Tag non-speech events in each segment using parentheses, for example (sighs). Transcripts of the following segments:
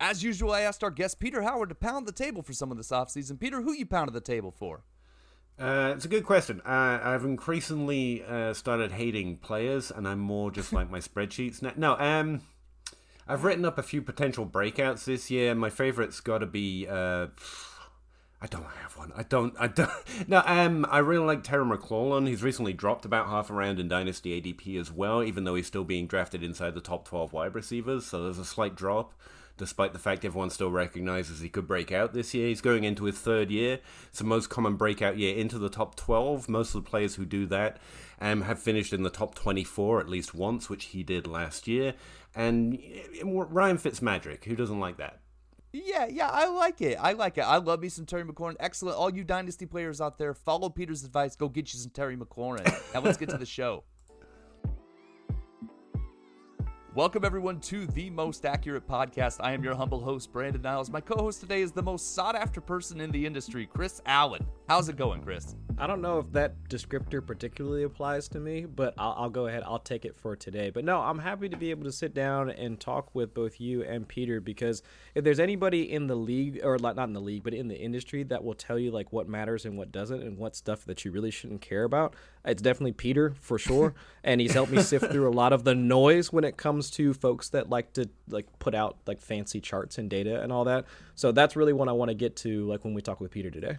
As usual, I asked our guest Peter Howard to pound the table for some of this offseason. Peter, who you pounded the table for? Uh, it's a good question. Uh, I've increasingly uh, started hating players, and I'm more just like my (laughs) spreadsheets now. No, um, I've written up a few potential breakouts this year. My favorite's got to be. Uh, I don't have one. I don't. I don't. (laughs) No. Um. I really like Terry McLaurin. He's recently dropped about half a round in Dynasty ADP as well, even though he's still being drafted inside the top twelve wide receivers. So there's a slight drop despite the fact everyone still recognizes he could break out this year. He's going into his third year. It's the most common breakout year into the top 12. Most of the players who do that um, have finished in the top 24 at least once, which he did last year. And Ryan Fitzmagic, who doesn't like that? Yeah, yeah, I like it. I like it. I love me some Terry McLaurin. Excellent. All you dynasty players out there, follow Peter's advice. Go get you some Terry McLaurin. Now let's get to the show. (laughs) Welcome, everyone, to the most accurate podcast. I am your humble host, Brandon Niles. My co host today is the most sought after person in the industry, Chris Allen. How's it going, Chris? I don't know if that descriptor particularly applies to me, but I'll, I'll, go ahead. I'll take it for today. But no, I'm happy to be able to sit down and talk with both you and Peter because if there's anybody in the league, or not in the league, but in the industry that will tell you like what matters and what doesn't and what stuff that you really shouldn't care about, it's definitely Peter for sure. (laughs) and he's helped me sift through a lot of the noise when it comes to folks that like to like put out like fancy charts and data and all that. So that's really what I want to get to like when we talk with Peter today.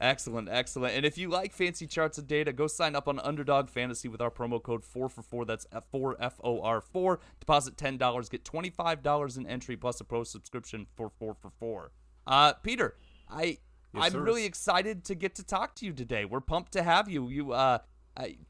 Excellent, excellent. And if you like fancy charts and data, go sign up on Underdog Fantasy with our promo code 4 for 4. That's F4 F O R 4. Deposit $10, get $25 in entry plus a pro subscription for 4 for 4. Uh Peter, I yes, I'm sir. really excited to get to talk to you today. We're pumped to have you. You uh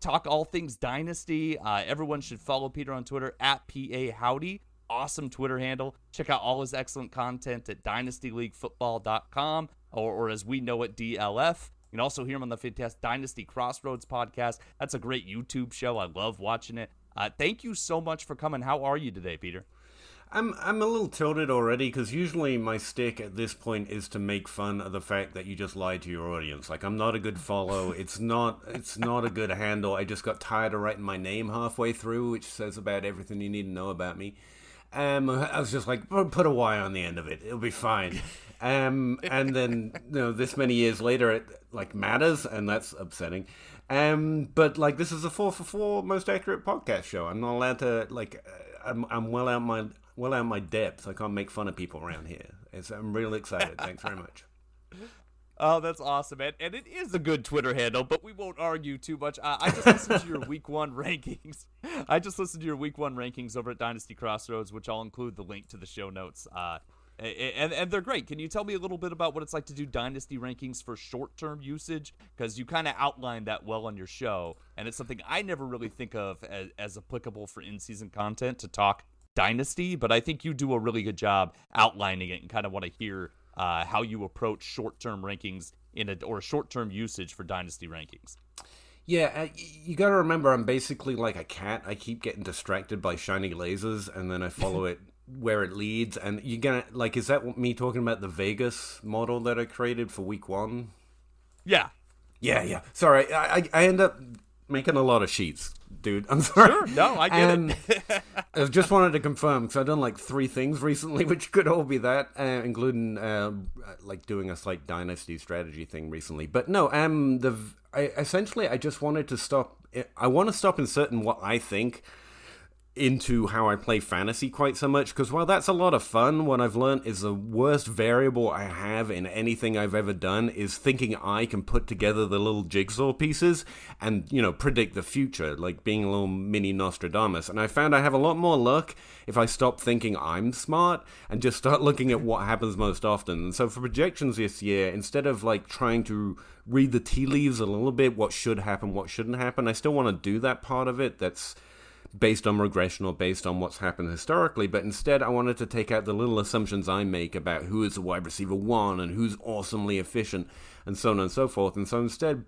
talk all things dynasty. Uh, everyone should follow Peter on Twitter at PA Howdy. Awesome Twitter handle. Check out all his excellent content at dynastyleaguefootball.com or, or as we know it, DLF. You can also hear him on the fantastic Dynasty Crossroads podcast. That's a great YouTube show. I love watching it. Uh, thank you so much for coming. How are you today, Peter? I'm I'm a little tilted already because usually my stick at this point is to make fun of the fact that you just lied to your audience. Like I'm not a good follow. (laughs) It's not it's not a good handle. I just got tired of writing my name halfway through, which says about everything you need to know about me. Um, I was just like, put a Y on the end of it. It'll be fine. (laughs) Um, (laughs) and then you know, this many years later, it like matters, and that's upsetting. Um, but like this is a four for four most accurate podcast show. I'm not allowed to like. I'm I'm well out my well out my depth. I can't make fun of people around here. It's, I'm really excited. Thanks very much. (laughs) Oh, that's awesome, man. And it is a good Twitter handle, but we won't argue too much. Uh, I just listened to your (laughs) week one rankings. I just listened to your week one rankings over at Dynasty Crossroads, which I'll include the link to the show notes. Uh, and, and they're great. Can you tell me a little bit about what it's like to do dynasty rankings for short term usage? Because you kind of outlined that well on your show, and it's something I never really think of as, as applicable for in season content to talk dynasty, but I think you do a really good job outlining it and kind of want to hear uh, how you approach short term rankings in a or short term usage for dynasty rankings. Yeah, uh, you got to remember, I'm basically like a cat. I keep getting distracted by shiny lasers, and then I follow (laughs) it where it leads. And you're gonna like, is that me talking about the Vegas model that I created for week one? Yeah, yeah, yeah. Sorry, I I end up making a lot of sheets dude. (laughs) I'm sorry. Sure, no, I get and it. I just wanted to confirm because I've done like three things (laughs) recently, which could all be that, uh, including uh, like doing a slight dynasty strategy thing recently. But no, um, the I, essentially I just wanted to stop. I want to stop inserting what I think into how I play fantasy quite so much because while that's a lot of fun, what I've learned is the worst variable I have in anything I've ever done is thinking I can put together the little jigsaw pieces and, you know, predict the future, like being a little mini Nostradamus. And I found I have a lot more luck if I stop thinking I'm smart and just start looking at what happens most often. And so for projections this year, instead of like trying to read the tea leaves a little bit, what should happen, what shouldn't happen, I still want to do that part of it that's based on regression or based on what's happened historically, but instead I wanted to take out the little assumptions I make about who is a wide receiver one and who's awesomely efficient and so on and so forth. And so instead,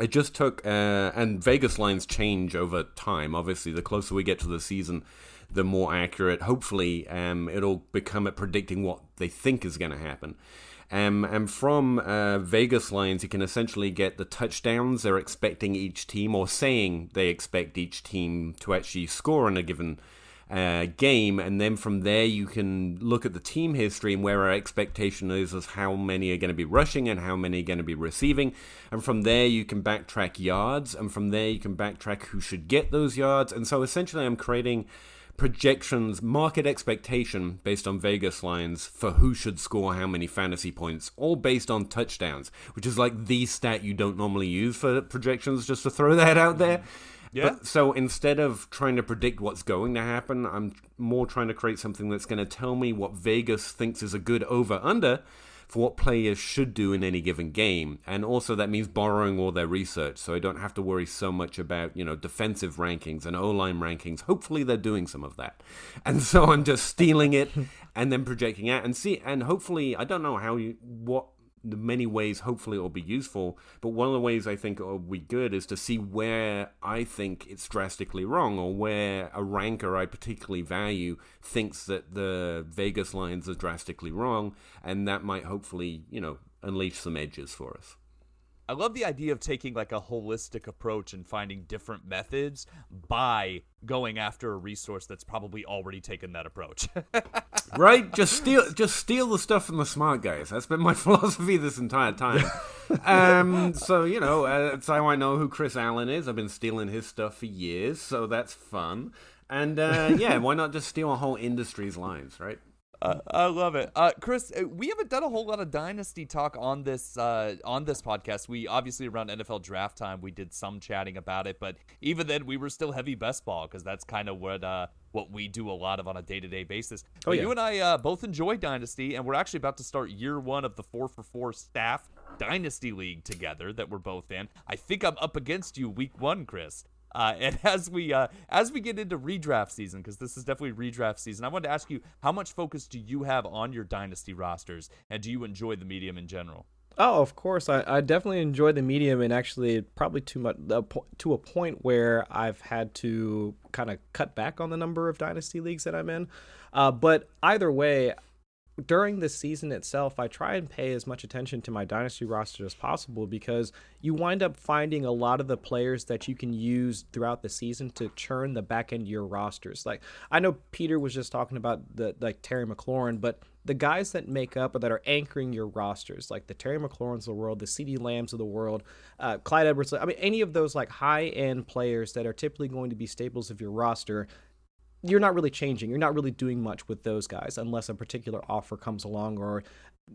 it just took, uh, and Vegas lines change over time. Obviously, the closer we get to the season, the more accurate, hopefully, um, it'll become at predicting what they think is going to happen. Um, and from uh, Vegas lines, you can essentially get the touchdowns they're expecting each team, or saying they expect each team to actually score in a given uh, game, and then from there you can look at the team history and where our expectation is as how many are going to be rushing and how many are going to be receiving, and from there you can backtrack yards, and from there you can backtrack who should get those yards, and so essentially I'm creating projections, market expectation based on Vegas lines for who should score how many fantasy points, all based on touchdowns, which is like the stat you don't normally use for projections, just to throw (laughs) that out there. Yeah. But, so instead of trying to predict what's going to happen, I'm more trying to create something that's going to tell me what Vegas thinks is a good over under for what players should do in any given game. And also that means borrowing all their research so I don't have to worry so much about, you know, defensive rankings and O-line rankings. Hopefully they're doing some of that. (laughs) And so I'm just stealing it and then projecting out and see and hopefully I don't know how you what the many ways hopefully it will be useful but one of the ways i think it will be good is to see where i think it's drastically wrong or where a ranker i particularly value thinks that the vegas lines are drastically wrong and that might hopefully you know unleash some edges for us I love the idea of taking like a holistic approach and finding different methods by going after a resource that's probably already taken that approach. (laughs) right? Just steal, just steal the stuff from the smart guys. That's been my (laughs) philosophy this entire time. um, so you know, uh, how I know who Chris Allen is. I've been stealing his stuff for years, so that's fun. And uh, yeah, why not just steal a whole industry's lines, right? Uh, I love it, uh, Chris. uh, We haven't done a whole lot of dynasty talk on this uh, on this podcast. We obviously around NFL draft time we did some chatting about it, but even then we were still heavy best ball because that's kind of what uh, what we do a lot of on a day to day basis. But yeah. you and I uh, both enjoy dynasty, and we're actually about to start year one of the four for four staff dynasty league together that we're both in. I think I'm up against you week one, Chris. Uh, and (laughs) as we uh, as we get into redraft season, because this is definitely redraft season, I wanted to ask you how much focus do you have on your dynasty rosters, and do you enjoy the medium in general? Oh, of course. I, I definitely enjoy the medium, and actually, probably too much to a point where I've had to kind of cut back on the number of dynasty leagues that I'm in. Uh, but either way, during the season itself, I try and pay as much attention to my dynasty roster as possible because you wind up finding a lot of the players that you can use throughout the season to churn the back end of your rosters. Like I know Peter was just talking about the like Terry McLaurin, but the guys that make up or that are anchoring your rosters, like the Terry McLaurins of the world, the CD Lambs of the world, uh, Clyde Edwards, I mean, any of those like high end players that are typically going to be staples of your roster, you're not really changing. You're not really doing much with those guys unless a particular offer comes along or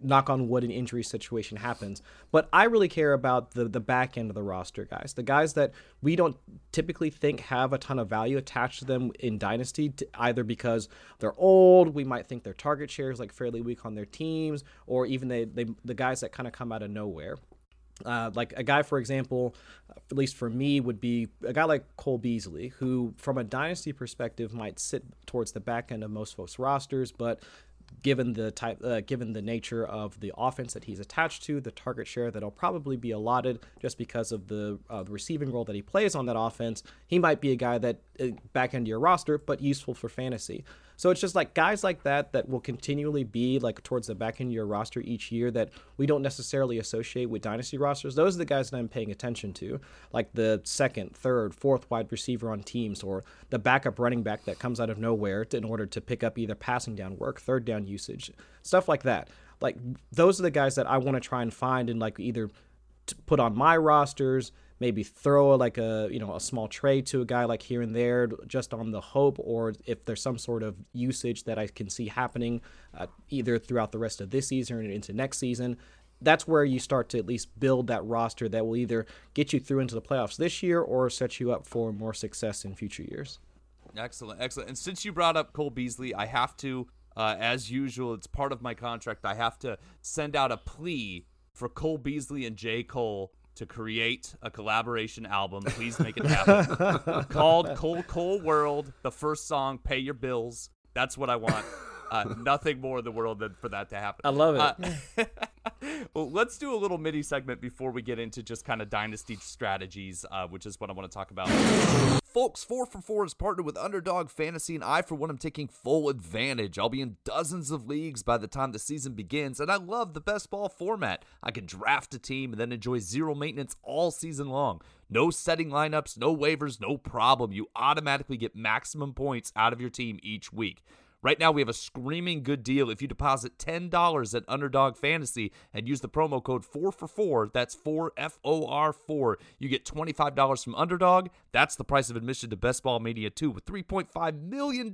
knock on wood an injury situation happens. But I really care about the the back end of the roster guys. The guys that we don't typically think have a ton of value attached to them in dynasty either because they're old, we might think their target share is like fairly weak on their teams or even they, they the guys that kind of come out of nowhere. Uh, like a guy, for example, at least for me, would be a guy like Cole Beasley, who, from a dynasty perspective, might sit towards the back end of most folks' rosters, but given the type, uh, given the nature of the offense that he's attached to, the target share that'll probably be allotted just because of the, uh, the receiving role that he plays on that offense, he might be a guy that uh, back into your roster, but useful for fantasy. So it's just like guys like that that will continually be like towards the back end of your roster each year that we don't necessarily associate with dynasty rosters. Those are the guys that I'm paying attention to, like the second, third, fourth wide receiver on teams, or the backup running back that comes out of nowhere to, in order to pick up either passing down work, third down usage, stuff like that. Like those are the guys that I want to try and find and like either put on my rosters maybe throw like a you know a small trade to a guy like here and there just on the hope or if there's some sort of usage that I can see happening uh, either throughout the rest of this season or into next season that's where you start to at least build that roster that will either get you through into the playoffs this year or set you up for more success in future years. Excellent, excellent. And since you brought up Cole Beasley, I have to, uh, as usual, it's part of my contract. I have to send out a plea for Cole Beasley and J. Cole to create a collaboration album. Please make it happen. (laughs) Called Cole Cole World. The first song, "Pay Your Bills." That's what I want. Uh, nothing more in the world than for that to happen. I love it. Uh, (laughs) well, let's do a little mini segment before we get into just kind of dynasty strategies, uh, which is what I want to talk about. Folks, 4 for 4 is partnered with Underdog Fantasy, and I, for one, am taking full advantage. I'll be in dozens of leagues by the time the season begins, and I love the best ball format. I can draft a team and then enjoy zero maintenance all season long. No setting lineups, no waivers, no problem. You automatically get maximum points out of your team each week. Right now, we have a screaming good deal. If you deposit $10 at Underdog Fantasy and use the promo code 4 for 4, that's 4 F O R 4, you get $25 from Underdog. That's the price of admission to Best Ball Mania 2 with $3.5 million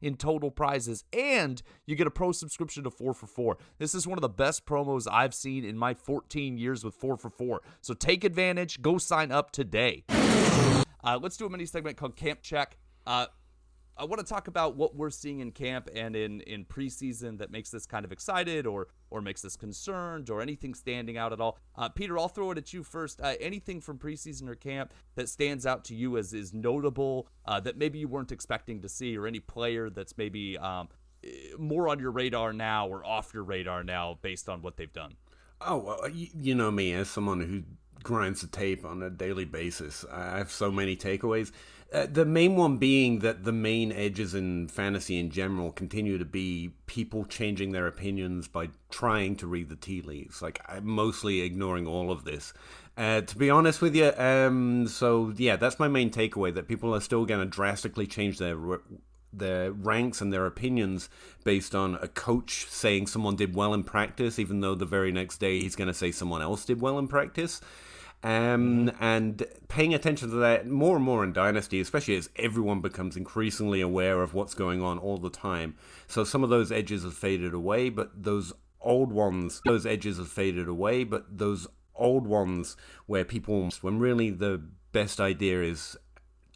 in total prizes. And you get a pro subscription to 4 for 4. This is one of the best promos I've seen in my 14 years with 4 for 4. So take advantage. Go sign up today. Uh, let's do a mini segment called Camp Check. Uh, I want to talk about what we're seeing in camp and in in preseason that makes this kind of excited or or makes us concerned or anything standing out at all. Uh, Peter, I'll throw it at you first. Uh, anything from preseason or camp that stands out to you as is notable uh, that maybe you weren't expecting to see, or any player that's maybe um, more on your radar now or off your radar now based on what they've done. Oh, well, you, you know me as someone who grinds the tape on a daily basis. I have so many takeaways. Uh, the main one being that the main edges in fantasy in general continue to be people changing their opinions by trying to read the tea leaves. Like I'm mostly ignoring all of this. Uh, to be honest with you, um, so yeah, that's my main takeaway. That people are still going to drastically change their their ranks and their opinions based on a coach saying someone did well in practice, even though the very next day he's going to say someone else did well in practice. Um, and paying attention to that more and more in Dynasty, especially as everyone becomes increasingly aware of what's going on all the time. So some of those edges have faded away, but those old ones, those edges have faded away, but those old ones where people, when really the best idea is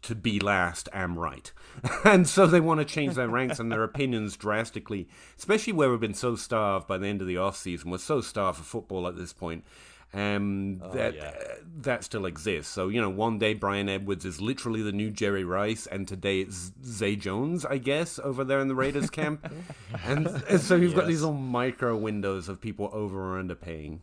to be last am right. (laughs) and so they want to change their ranks and their (laughs) opinions drastically, especially where we've been so starved by the end of the off season. We're so starved for football at this point um, oh, that yeah. uh, that still exists. So you know, one day Bryan Edwards is literally the new Jerry Rice, and today it's Zay Jones, I guess, over there in the Raiders camp. (laughs) and, and, so you've yes. got these little micro windows of people over or underpaying.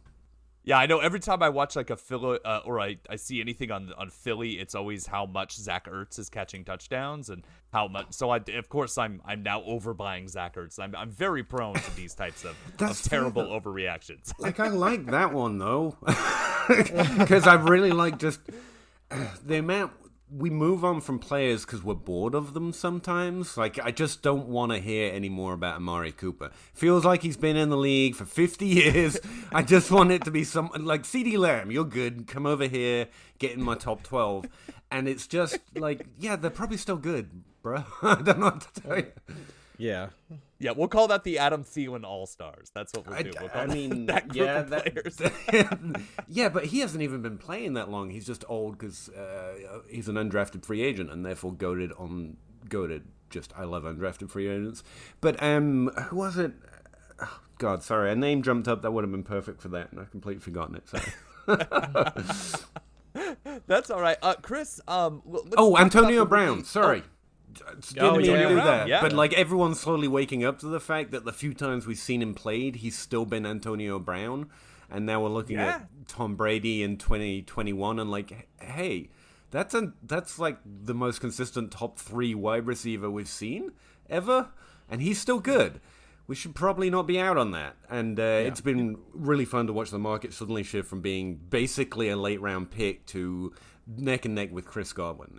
Yeah, I know. Every time I watch like a Philly uh, or I, I see anything on on Philly, it's always how much Zach Ertz is catching touchdowns and how much. So I, of course, I'm I'm now overbuying Zach Ertz. I'm I'm very prone to these types of, (laughs) of terrible overreactions. (laughs) like I like that one though, (laughs) because I really like just the amount we move on from players because we're bored of them sometimes. Like, I just don't want to hear any more about Amari Cooper. Feels like he's been in the league for 50 (laughs) years. I just want it to be some, like, CeeDee Lamb, you're good. Come over here, get in my top 12. And it's just like, yeah, they're probably still good, bro. (laughs) I don't know what to tell you. Yeah. Yeah, we'll call that the Adam Thielen All Stars. That's what we'll do. We'll I, mean, (laughs) that yeah. That, (laughs) yeah, but he hasn't even been playing that long. He's just old because uh, he's an undrafted free agent and therefore goaded on goaded. Just I love undrafted free agents. But um, who was it? Oh, God, sorry, a name jumped up that would have been perfect for that, and I've completely forgotten it. Sorry. (laughs) That's all right, uh, Chris. Um, oh, Antonio Brown. Sorry. Oh didn't oh, mean yeah. do that. Yeah. But like everyone's slowly waking up to the fact that the few times we've seen him played, he's still been Antonio Brown, and now we're looking yeah. at Tom Brady in 2021 and like, hey, that's a that's like the most consistent top three wide receiver we've seen ever, and he's still good. We should probably not be out on that. And uh, yeah. it's been really fun to watch the market suddenly shift from being basically a late round pick to neck and neck with Chris Godwin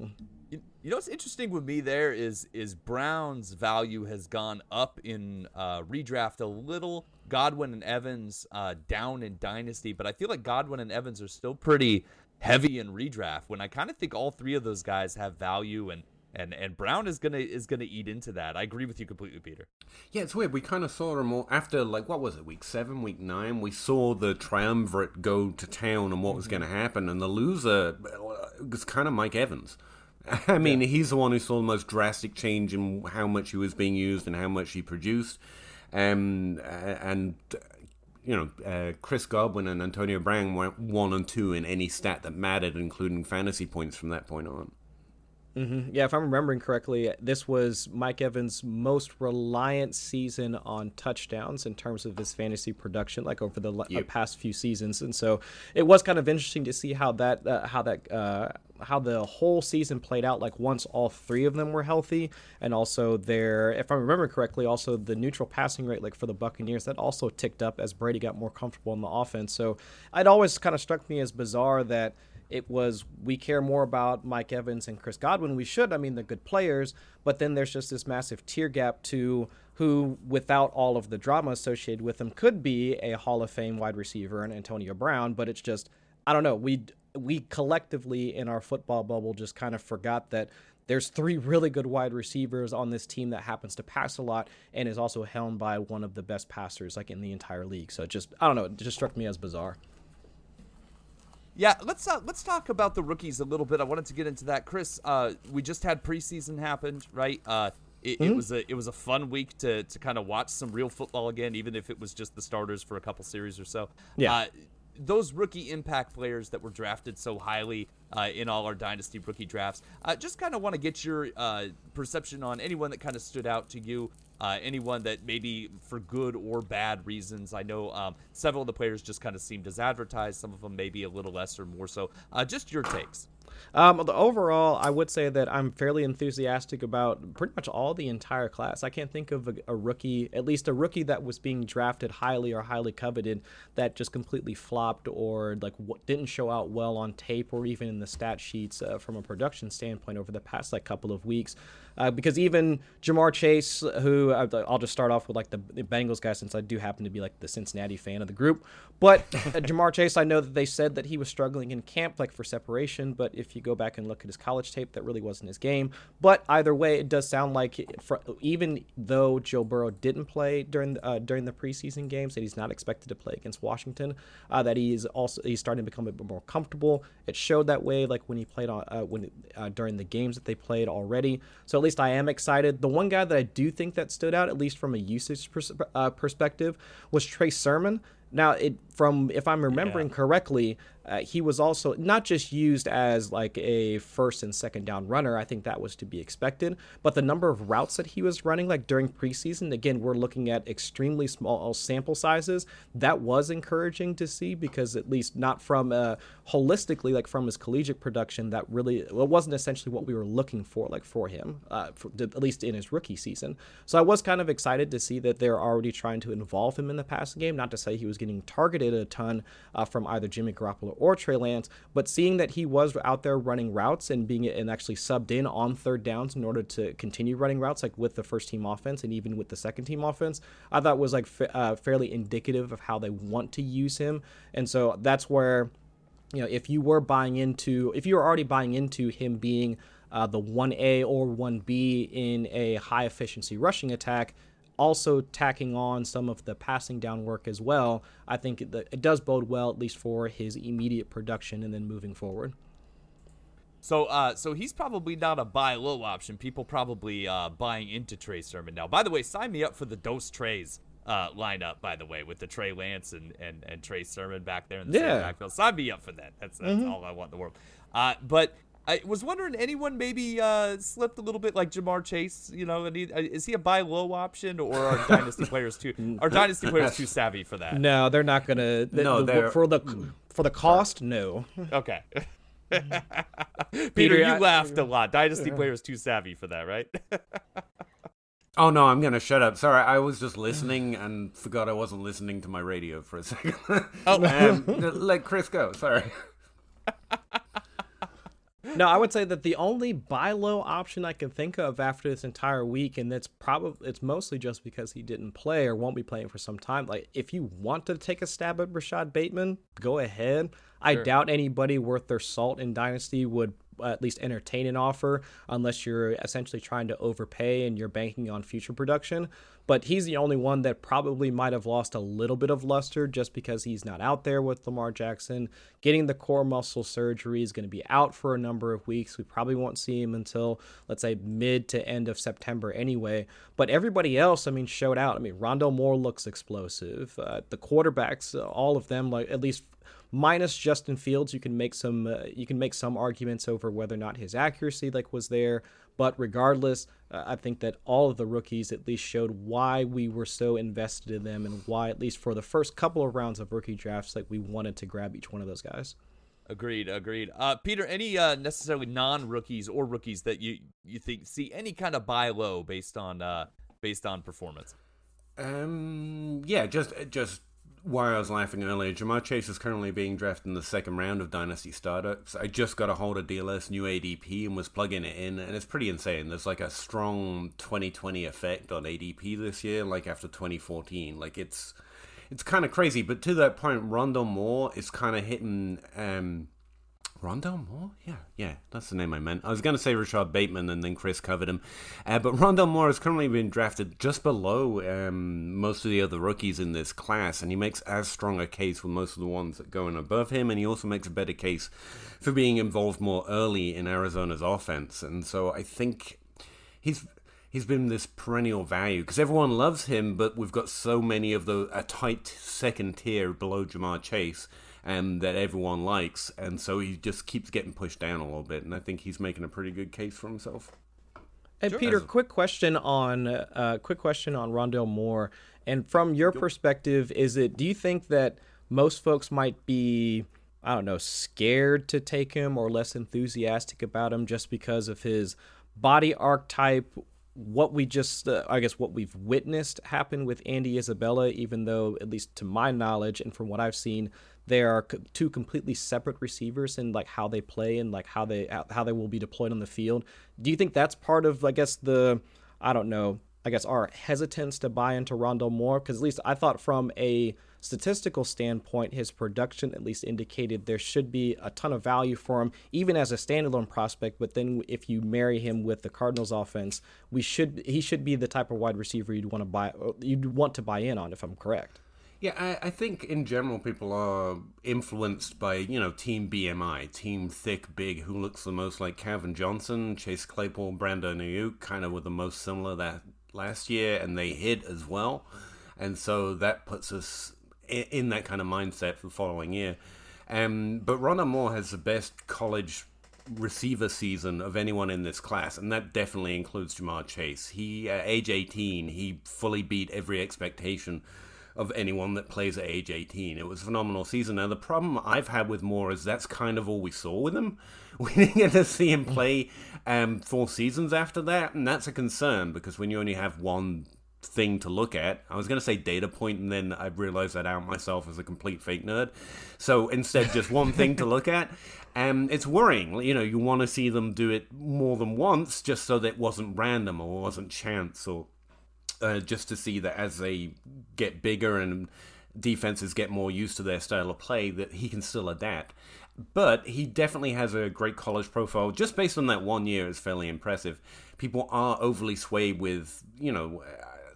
now. You, you know what's interesting with me there is is Brown's value has gone up in uh, redraft a little. Godwin and Evans uh, down in dynasty, but I feel like Godwin and Evans are still pretty heavy in redraft. When I kind of think all three of those guys have value and and and Brown is gonna is gonna eat into that. I agree with you completely, Peter. Yeah, it's weird. We kind of saw them all after like what was it, week seven, week nine. We saw the triumvirate go to town and what was mm-hmm. going to happen, and the loser was kind of Mike Evans. (laughs) I mean, yeah. he's the one who saw the most drastic change in how much he was being used and how much he produced. Um, and you know, uh, Chris Godwin and Antonio Brown went one and two in any stat that mattered, including fantasy points from that point on. Mm-hmm. Yeah, if I'm remembering correctly, this was Mike Evans' most reliant season on touchdowns in terms of his fantasy production, like over the yep. uh, past few seasons. And so it was kind of interesting to see how that uh, how that uh, how the whole season played out. Like once all three of them were healthy, and also their, if I remember correctly, also the neutral passing rate, like for the Buccaneers, that also ticked up as Brady got more comfortable in the offense. So it always kind of struck me as bizarre that it was we care more about Mike Evans and Chris Godwin. We should. I mean, they're good players, but then there's just this massive tier gap to who, without all of the drama associated with them, could be a Hall of Fame wide receiver and Antonio Brown. But it's just, I don't know. We we collectively in our football bubble just kind of forgot that there's three really good wide receivers on this team that happens to pass a lot and is also helmed by one of the best passers like in the entire league. So it just I don't know, it just struck me as bizarre. Yeah, let's uh, let's talk about the rookies a little bit. I wanted to get into that, Chris. Uh, we just had preseason happened, right? Uh, it, mm-hmm. it, was a it was a fun week to to kind of watch some real football again, even if it was just the starters for a couple series or so. Yeah. Uh, those rookie impact players that were drafted so highly uh, in all our dynasty rookie drafts. Uh, just kind of want to get your uh, perception on anyone that kind of stood out to you uh, anyone that maybe for good or bad reasons. I know um, several of the players just kind of seemed as advertised. Some of them maybe a little less or more so. Uh, just your takes. Um, overall, I would say that I'm fairly enthusiastic about pretty much all the entire class. I can't think of a, a, rookie, at least a rookie that was being drafted highly or highly coveted, that just completely flopped or like w- didn't show out well on tape or even in the stat sheets uh, from a production standpoint over the past like couple of weeks. Uh, because even Ja'Marr Chase, who uh, I'll just start off with like the, Bengals guy, since I do happen to be like the Cincinnati fan of the group. But uh, (laughs) Ja'Marr Chase, I know that they said that he was struggling in camp, like for separation. But if you go back and look at his college tape, that really wasn't his game. But either way, it does sound like for, even though Joe Burrow didn't play during uh, during the preseason games, that he's not expected to play against Washington, uh, that he's also he's starting to become a bit more comfortable. It showed that way, like when he played on uh, when during the games that they played already. So least I am excited. The one guy that I do think that stood out, at least from a usage pers- uh, perspective, was Trey Sermon. Now, it from if I'm remembering yeah. correctly, uh, he was also not just used as like a first and second down runner. I think that was to be expected. But the number of routes that he was running, like during preseason, again, we're looking at extremely small sample sizes. That was encouraging to see because at least not from uh, holistically, like from his collegiate production, that really wasn't essentially what we were looking for, like for him, uh, for, at least in his rookie season. So I was kind of excited to see that they're already trying to involve him in the passing game. Not to say he was getting targeted a ton uh, from either Jimmy Garoppolo or Trey Lance, but seeing that he was out there running routes and being and actually subbed in on third downs in order to continue running routes, like with the first team offense and even with the second team offense, I thought was like fa- uh, fairly indicative of how they want to use him. And so that's where, you know, if you were buying into, if you were already buying into him being uh, the 1A or 1B in a high efficiency rushing attack, also tacking on some of the passing down work as well, I think it, it does bode well, at least for his immediate production and then moving forward. So, uh, so he's probably not a buy low option. People probably uh, buying into Trey Sermon now. By the way, sign me up for the dose trays uh, lineup. By the way, with the Trey Lance and, and, and Trey Sermon back there in the yeah. backfield, sign me up for that. That's that's mm-hmm. all I want in the world. Uh, but I was wondering anyone maybe uh, slipped a little bit like Ja'Marr Chase. You know, uh, is he a buy low option or are (laughs) dynasty players too? Are dynasty players too (laughs) savvy for that? No, they're not gonna. The, no, the, for the for the cost, no. Okay. (laughs) Peter, you laughed a lot. Dynasty players too savvy for that, right? Oh no, I'm gonna shut up. Sorry, I was just listening and forgot I wasn't listening to my radio for a second. oh, um, let Chris go. Sorry no, I would say that the only buy low option I can think of after this entire week, and that's probably it's mostly just because he didn't play or won't be playing for some time. Like, if you want to take a stab at Rashod Bateman, go ahead. Sure. I doubt anybody worth their salt in Dynasty would uh, at least entertain an offer unless you're essentially trying to overpay and you're banking on future production. But he's the only one that probably might have lost a little bit of luster just because he's not out there with Lamar Jackson. Getting the core muscle surgery is going to be out for a number of weeks. We probably won't see him until, let's say, mid to end of September anyway. But everybody else, I mean, showed out. I mean, Rondale Moore looks explosive. Uh, the quarterbacks, all of them, like at least minus Justin Fields, you can make some uh, you can make some arguments over whether or not his accuracy like was there. But regardless, uh, I think that all of the rookies at least showed why we were so invested in them and why, at least for the first couple of rounds of rookie drafts, like we wanted to grab each one of those guys. Agreed, agreed. Uh, Peter, any uh, necessarily non-rookies or rookies that you you think see any kind of buy low based on uh, based on performance? Um, yeah, just just why I was laughing earlier. Ja'Marr Chase is currently being drafted in the second round of Dynasty Startups. I just got a hold of DLF's new ADP and was plugging it in, and it's pretty insane. There's like a strong 2020 effect on ADP this year, like after 2014. Like it's it's kind of crazy. But to that point, Rondale Moore is kind of hitting. Um, Rondale Moore? Yeah, yeah, that's the name I meant. I was going to say Rashod Bateman and then Chris covered him. Uh, but Rondale Moore has currently been drafted just below um, most of the other rookies in this class, and he makes as strong a case with most of the ones that go in above him, and he also makes a better case for being involved more early in Arizona's offense. And so I think he's he's been this perennial value because everyone loves him, but we've got so many of the a tight second tier below Ja'Marr Chase and that everyone likes, and so he just keeps getting pushed down a little bit. And I think he's making a pretty good case for himself. And sure. Peter, quick question on uh, quick question on Rondale Moore, and from your perspective, is it do you think that most folks might be I don't know scared to take him or less enthusiastic about him just because of his body archetype what we just uh, i guess what we've witnessed happen with andy isabella even though at least to my knowledge and from what i've seen they are two completely separate receivers in like how they play and like how they how they will be deployed on the field do you think that's part of i guess the i don't know i guess our hesitance to buy into rondale moore because at least i thought from a statistical standpoint, his production at least indicated there should be a ton of value for him, even as a standalone prospect. But then if you marry him with the Cardinals offense, we should he should be the type of wide receiver you'd want to buy uh, you'd want to buy in on, if I'm correct. Yeah, I, I, think in general people are influenced by, you know, team BMI, team thick, big, who looks the most like Calvin Johnson, Chase Claypool, Brandon Aiyuk, kind of were the most similar that last year, and they hit as well. And so that puts us in that kind of mindset for the following year. Um, but Rondale Moore has the best college receiver season of anyone in this class, and that definitely includes Ja'Marr Chase. He, at age 18, he fully beat every expectation of anyone that plays at age 18. It was a phenomenal season. Now, the problem I've had with Moore is that's kind of all we saw with him. (laughs) We didn't get to see him play um, four seasons after that, and that's a concern because when you only have one thing to look at. I was going to say data point, and then I realized that out myself as a complete fake nerd. So instead, just one thing to look at. And (laughs) it's worrying. You know, you want to see them do it more than once just so that it wasn't random or wasn't chance or uh, just to see that as they get bigger and defenses get more used to their style of play, that he can still adapt. But he definitely has a great college profile. Just based on that one year, is fairly impressive. People are overly swayed with, you know,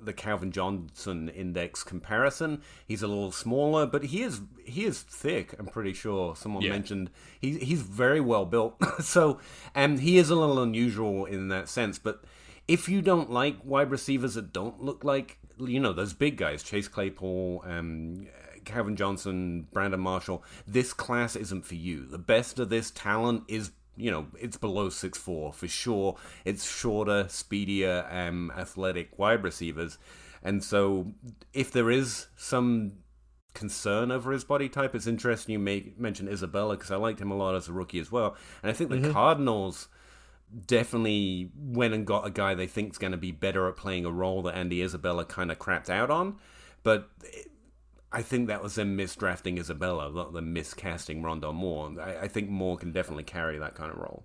the Calvin Johnson index comparison. He's a little smaller, but he is he is thick. I'm pretty sure someone yeah. mentioned he he's very well built. (laughs) so, and he is a little unusual in that sense. But if you don't like wide receivers that don't look like you know those big guys, Chase Claypool, um, Calvin Johnson, Brandon Marshall, this class isn't for you. The best of this talent is you know, it's below six four for sure. It's shorter, speedier, um, athletic wide receivers. And so, if there is some concern over his body type, it's interesting you may mention Isabella because I liked him a lot as a rookie as well. And I think the mm-hmm. Cardinals definitely went and got a guy they think is going to be better at playing a role that Andy Isabella kind of crapped out on. But I think that was them misdrafting Isabella, not them miscasting Rondale Moore. I, I, think Moore can definitely carry that kind of role.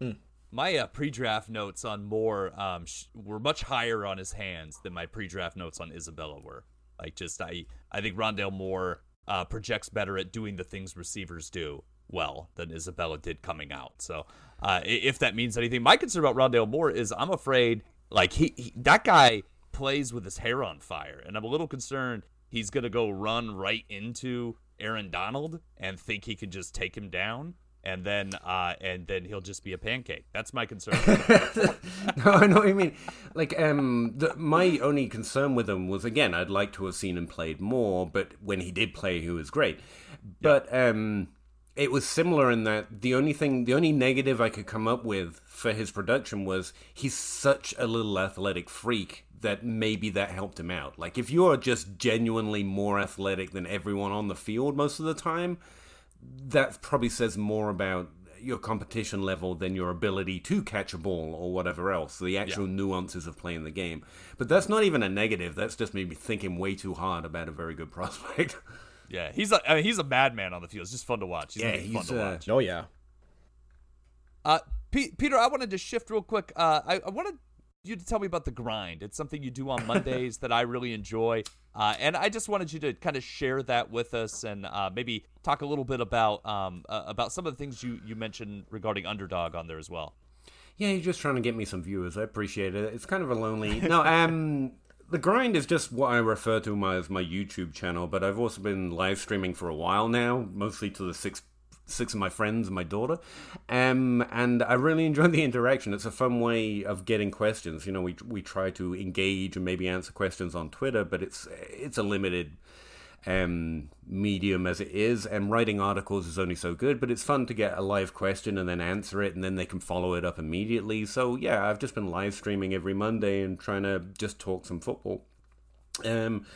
Mm. My uh, pre-draft notes on Moore um, sh- were much higher on his hands than my pre-draft notes on Isabella were. Like, just I, I think Rondale Moore uh, projects better at doing the things receivers do well than Isabella did coming out. So, uh, if that means anything, my concern about Rondale Moore is I'm afraid, like he, he that guy plays with his hair on fire, and I'm a little concerned he's going to go run right into Aaron Donald and think he can just take him down. and then uh, and then he'll just be a pancake. That's my concern. (laughs) no, I know what you mean. Like, um, the, my only concern with him was again, I'd like to have seen him played more, but when he did play, he was great. But um, it was similar in that the only thing, the only negative I could come up with for his production was he's such a little athletic freak that maybe that helped him out. Like, if you're just genuinely more athletic than everyone on the field most of the time, that probably says more about your competition level than your ability to catch a ball or whatever else, the actual yeah. nuances of playing the game. But that's not even a negative. That's just maybe thinking way too hard about a very good (laughs) prospect. Yeah, he's a I mean, he's a madman on the field. It's just fun to watch. He's yeah, he's fun to uh, watch. Oh yeah. Uh, P- Peter, I wanted to shift real quick. Uh, I, I wanted you to tell me about the grind. It's something you do on (laughs) Mondays that I really enjoy, uh, and I just wanted you to kind of share that with us and uh, maybe talk a little bit about um, uh, about some of the things you you mentioned regarding Underdog on there as well. Yeah, you're just trying to get me some viewers. I appreciate it. It's kind of a lonely. No, um, (laughs) the grind is just what I refer to my, as my YouTube channel, but I've also been live streaming for a while now, mostly to the six six of my friends and my daughter. Um, and I really (laughs) enjoy the interaction. It's a fun way of getting questions. You know, we we try to engage and maybe answer questions on Twitter, but it's it's a limited um, medium as it is, and writing articles is only so good. But it's fun to get a live question and then answer it, and then they can follow it up immediately. So yeah, I've just been live streaming every Monday and trying to just talk some football. Um,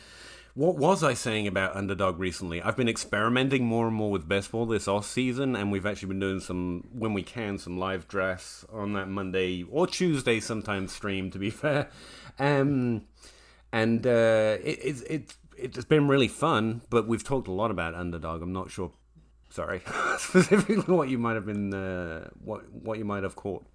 what was I saying about Underdog recently? I've been experimenting more and more with best ball this off season, and we've actually been doing some, when we can, some live drafts on that Monday or Tuesday, sometimes stream. To be (laughs) fair, um, and uh, it, it, it it's been really fun, but we've talked a lot about underdog. I'm not sure, sorry, (laughs) specifically what you might have been, uh, what what you might have caught.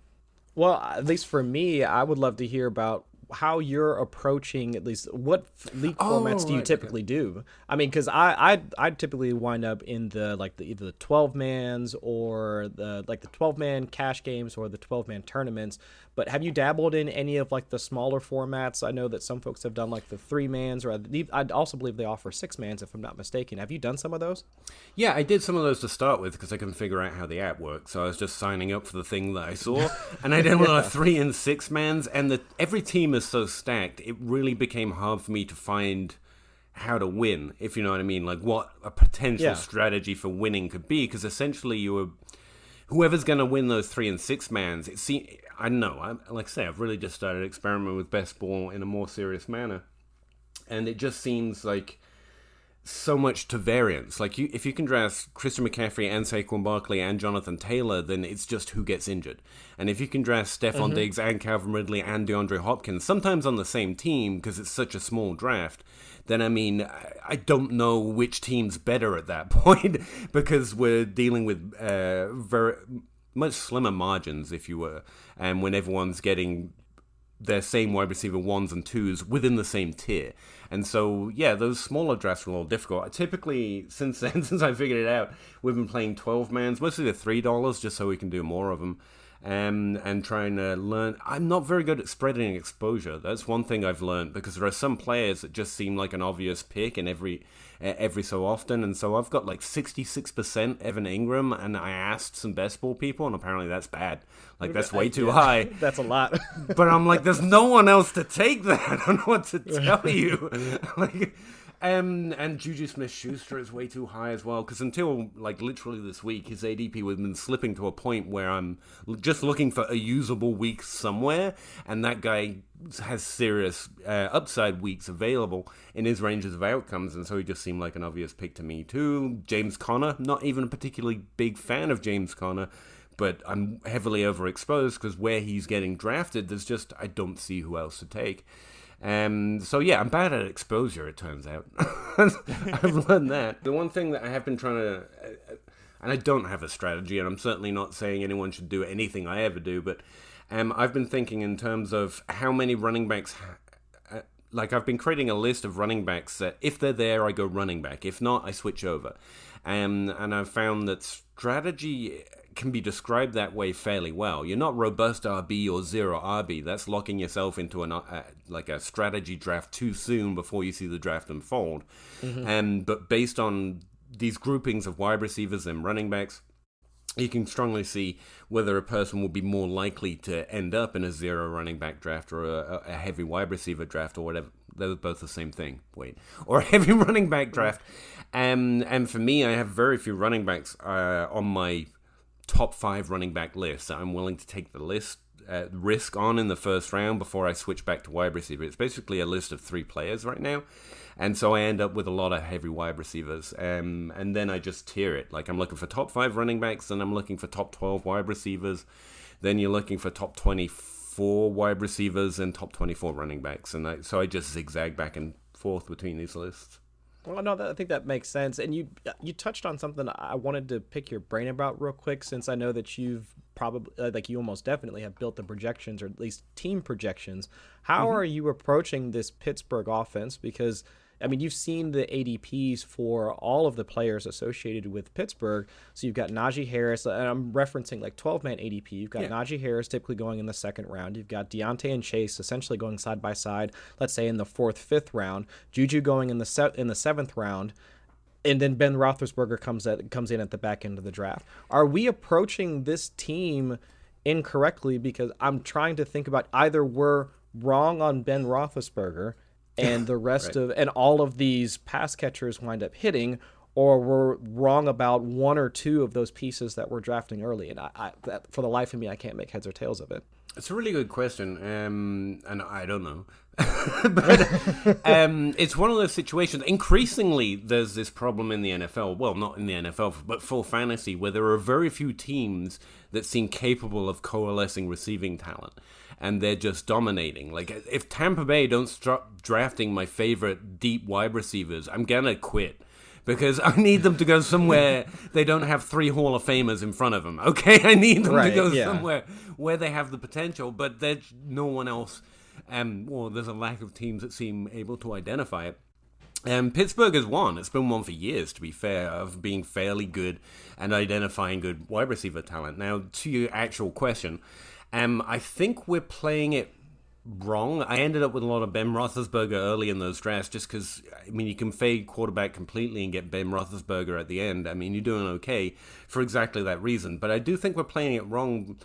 Well, at least for me, I would love to hear about how you're approaching at least what league oh, formats do you right, typically okay. do? I mean, because I I I typically wind up in the like the either the twelve mans or the like the twelve man cash games or the twelve man tournaments. But have you dabbled in any of like the smaller formats? I know that some folks have done like the three mans, or I also believe they offer six mans, if I'm not mistaken. Have you done some of those? Yeah, I did some of those to start with because I couldn't figure out how the app works. So I was just signing up for the thing that I saw, (laughs) and I did a lot of three and six mans. And the every team is so stacked, it really became hard for me to find how to win, if you know what I mean, like what a potential yeah. strategy for winning could be, because essentially you were whoever's going to win those three and six mans. It seems I know, I, like I say, I've really just started experimenting with best ball in a more serious manner, and it just seems like so much to variance. Like you, if you can draft Christian McCaffrey and Saquon Barkley and Jonathan Taylor, then it's just who gets injured. And if you can draft Stephon mm-hmm. Diggs and Calvin Ridley and DeAndre Hopkins, sometimes on the same team because it's such a small draft, then I mean, I don't know which team's better at that (laughs) point because we're dealing with uh, very much slimmer margins, if you were, and when everyone's getting their same wide receiver ones and twos within the same tier. And so, yeah, those smaller drafts are a little difficult. Typically, since then, (laughs) since I figured it out, we've been playing 12 mans, mostly the $3, just so we can do more of them. Um, and trying to learn. I'm not very good at spreading exposure. That's one thing I've learned because there are some players that just seem like an obvious pick in every every so often. And so I've got like 66% Evan Engram, and I asked some best ball people, and apparently that's bad. Like, that's way too yeah, high. (laughs) That's a lot. but I'm like, there's no one else to take that. (laughs) I don't know what to (laughs) tell you. like, um, and Juju Smith Schuster is way too high as well. Because until like literally this week, his ADP has been slipping to a point where I'm just looking for a usable week somewhere, and that guy has serious uh, upside weeks available in his ranges of outcomes, and so he just seemed like an obvious pick to me too. James Conner, not even a particularly big fan of James Conner but I'm heavily overexposed because where he's getting drafted, there's just I don't see who else to take. Um, so yeah, I'm bad at exposure. It turns out (laughs) I've learned that. The one thing that I have been trying to, uh, and I don't have a strategy, and I'm certainly not saying anyone should do anything I ever do, but um, I've been thinking in terms of how many running backs. Uh, like I've been creating a list of running backs that if they're there, I go running back. If not, I switch over. Um, and I've found that strategy can be described that way fairly well. You're not robust RB or zero RB. That's locking yourself into an uh, like a strategy draft too soon before you see the draft unfold. Mm-hmm. And but based on these groupings of wide receivers and running backs, you can strongly see whether a person will be more likely to end up in a zero running back draft or a, a heavy wide receiver draft or whatever. They're both the same thing. Wait, (laughs) or a heavy running back draft. Um, and for me, I have very few running backs uh, on my top five running back list. I'm willing to take the list uh, risk on in the first round before I switch back to wide receiver. It's basically a list of three players right now. And so I end up with a lot of heavy wide receivers. Um, and then I just tier it. Like I'm looking for top five running backs, and I'm looking for top 12 wide receivers. Then you're looking for top 24 wide receivers and top 24 running backs. And I, so I just zigzag back and forth between these lists. Well, no, I think that makes sense. And you you touched on something I wanted to pick your brain about real quick, since I know that you've probably uh, like you almost definitely have built the projections or at least team projections. How mm-hmm. are you approaching this Pittsburgh offense? Because I mean, you've seen the ADPs for all of the players associated with Pittsburgh. So you've got Najee Harris, uh, and I'm referencing like 12 man ADP. You've got yeah. Najee Harris typically going in the second round. You've got Diontae and Chase essentially going side by side, let's say in the fourth, fifth round. Juju going in the set in the seventh round. And then Ben Roethlisberger comes at comes in at the back end of the draft. Are we approaching this team incorrectly? Because I'm trying to think about either we're wrong on Ben Roethlisberger, and the rest right. of and all of these pass catchers wind up hitting or we're wrong about one or two of those pieces that we're drafting early and I, I that, for the life of me I can't make heads or tails of it. It's a really good question, um, and I don't know. (laughs) (laughs) but um, it's one of those situations. Increasingly, there's this problem in the NFL. Well, not in the NFL, but full fantasy, where there are very few teams that seem capable of coalescing receiving talent and they're just dominating. Like if Tampa Bay don't start drafting my favorite deep wide receivers, I'm gonna quit because I need them to go somewhere (laughs) they don't have three Hall of Famers in front of them. Okay, (laughs) I need them right, to go yeah. somewhere where they have the potential, but there's no one else. Um, well, there's a lack of teams that seem able to identify it. Um, Pittsburgh has won. It's been one for years, to be fair, of being fairly good and identifying good wide receiver talent. Now, to your actual question, um, I think we're playing it wrong. I ended up with a lot of Ben Roethlisberger early in those drafts just because, I mean, you can fade quarterback completely and get Ben Roethlisberger at the end. I mean, you're doing okay for exactly that reason. But I do think we're playing it wrong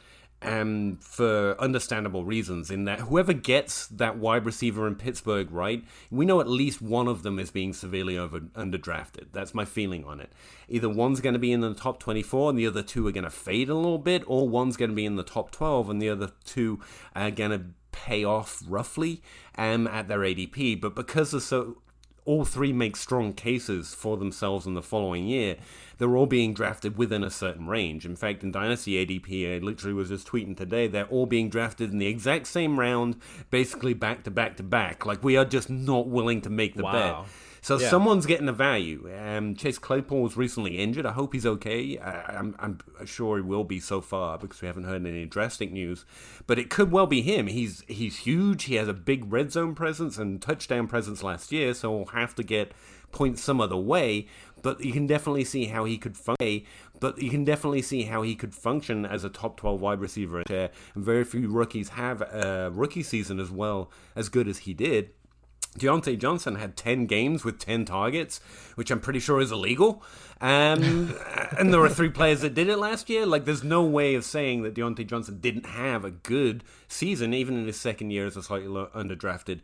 um, for understandable reasons. In that whoever gets that wide receiver in Pittsburgh right, we know at least one of them is being severely over underdrafted. That's my feeling on it. Either one's going to be in the top 24 and the other two are going to fade a little bit, or one's going to be in the top 12 and the other two are going to pay off roughly um, at their ADP. But because they're so all three make strong cases for themselves in the following year, they're all being drafted within a certain range. In fact, in Dynasty ADP, I literally was just tweeting today, they're all being drafted in the exact same round, basically back to back to back. Like, we are just not willing to make the wow. bet. So yeah. someone's getting the value. Um, Chase Claypool was recently injured. I hope he's okay. I, am I'm, I'm sure he will be so far because we haven't heard any drastic news. But it could well be him. He's he's huge. He has a big red zone presence and touchdown presence last year, so we'll have to get points some other way. But you can definitely see how he could function. But you can definitely see how he could function as a top 12 wide receiver. And very few rookies have a rookie season as well as good as he did. Diontae Johnson had 10 games with 10 targets, which I'm pretty sure is illegal. Um, (laughs) and there were three players that did it last year. Like, there's no way of saying that Diontae Johnson didn't have a good season, even in his second year as a slightly underdrafted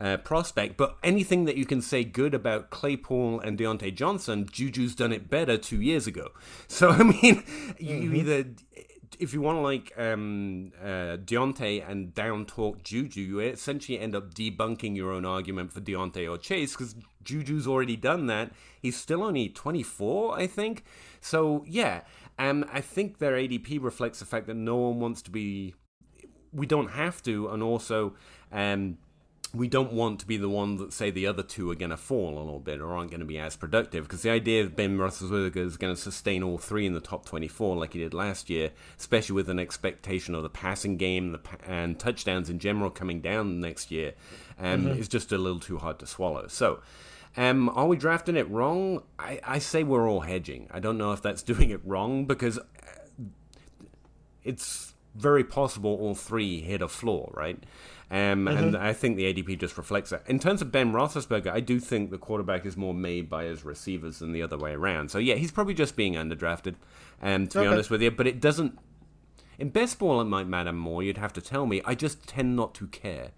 uh, prospect. But anything that you can say good about Claypool and Diontae Johnson, Juju's done it better two years ago. So, (laughs) I mean, you mm-hmm. either if you want to like um, uh, Diontae and down talk Juju, you essentially end up debunking your own argument for Diontae or Chase because Juju's already done that. He's still only 24, I think. So yeah, um, I think their ADP reflects the fact that no one wants to be. We don't have to, and also. Um, we don't want to be the one that say the other two are going to fall a little bit or aren't going to be as productive because the idea of Ben Roethlisberger is going to sustain all three in the top 24 like he did last year, especially with an expectation of the passing game and touchdowns in general coming down next year, um, mm-hmm. is just a little too hard to swallow. So, um, are we drafting it wrong? I, I say we're all hedging. I don't know if that's (laughs) doing it wrong because uh, it's very possible all three hit a floor, right? Um, mm-hmm. And I think the ADP just reflects that. In terms of Ben Roethlisberger, I do think the quarterback is more made by his receivers than the other way around. So yeah, he's probably just being underdrafted, um, to be honest with you. But it doesn't. In best ball, it might matter more. You'd have to tell me. I just tend not to care.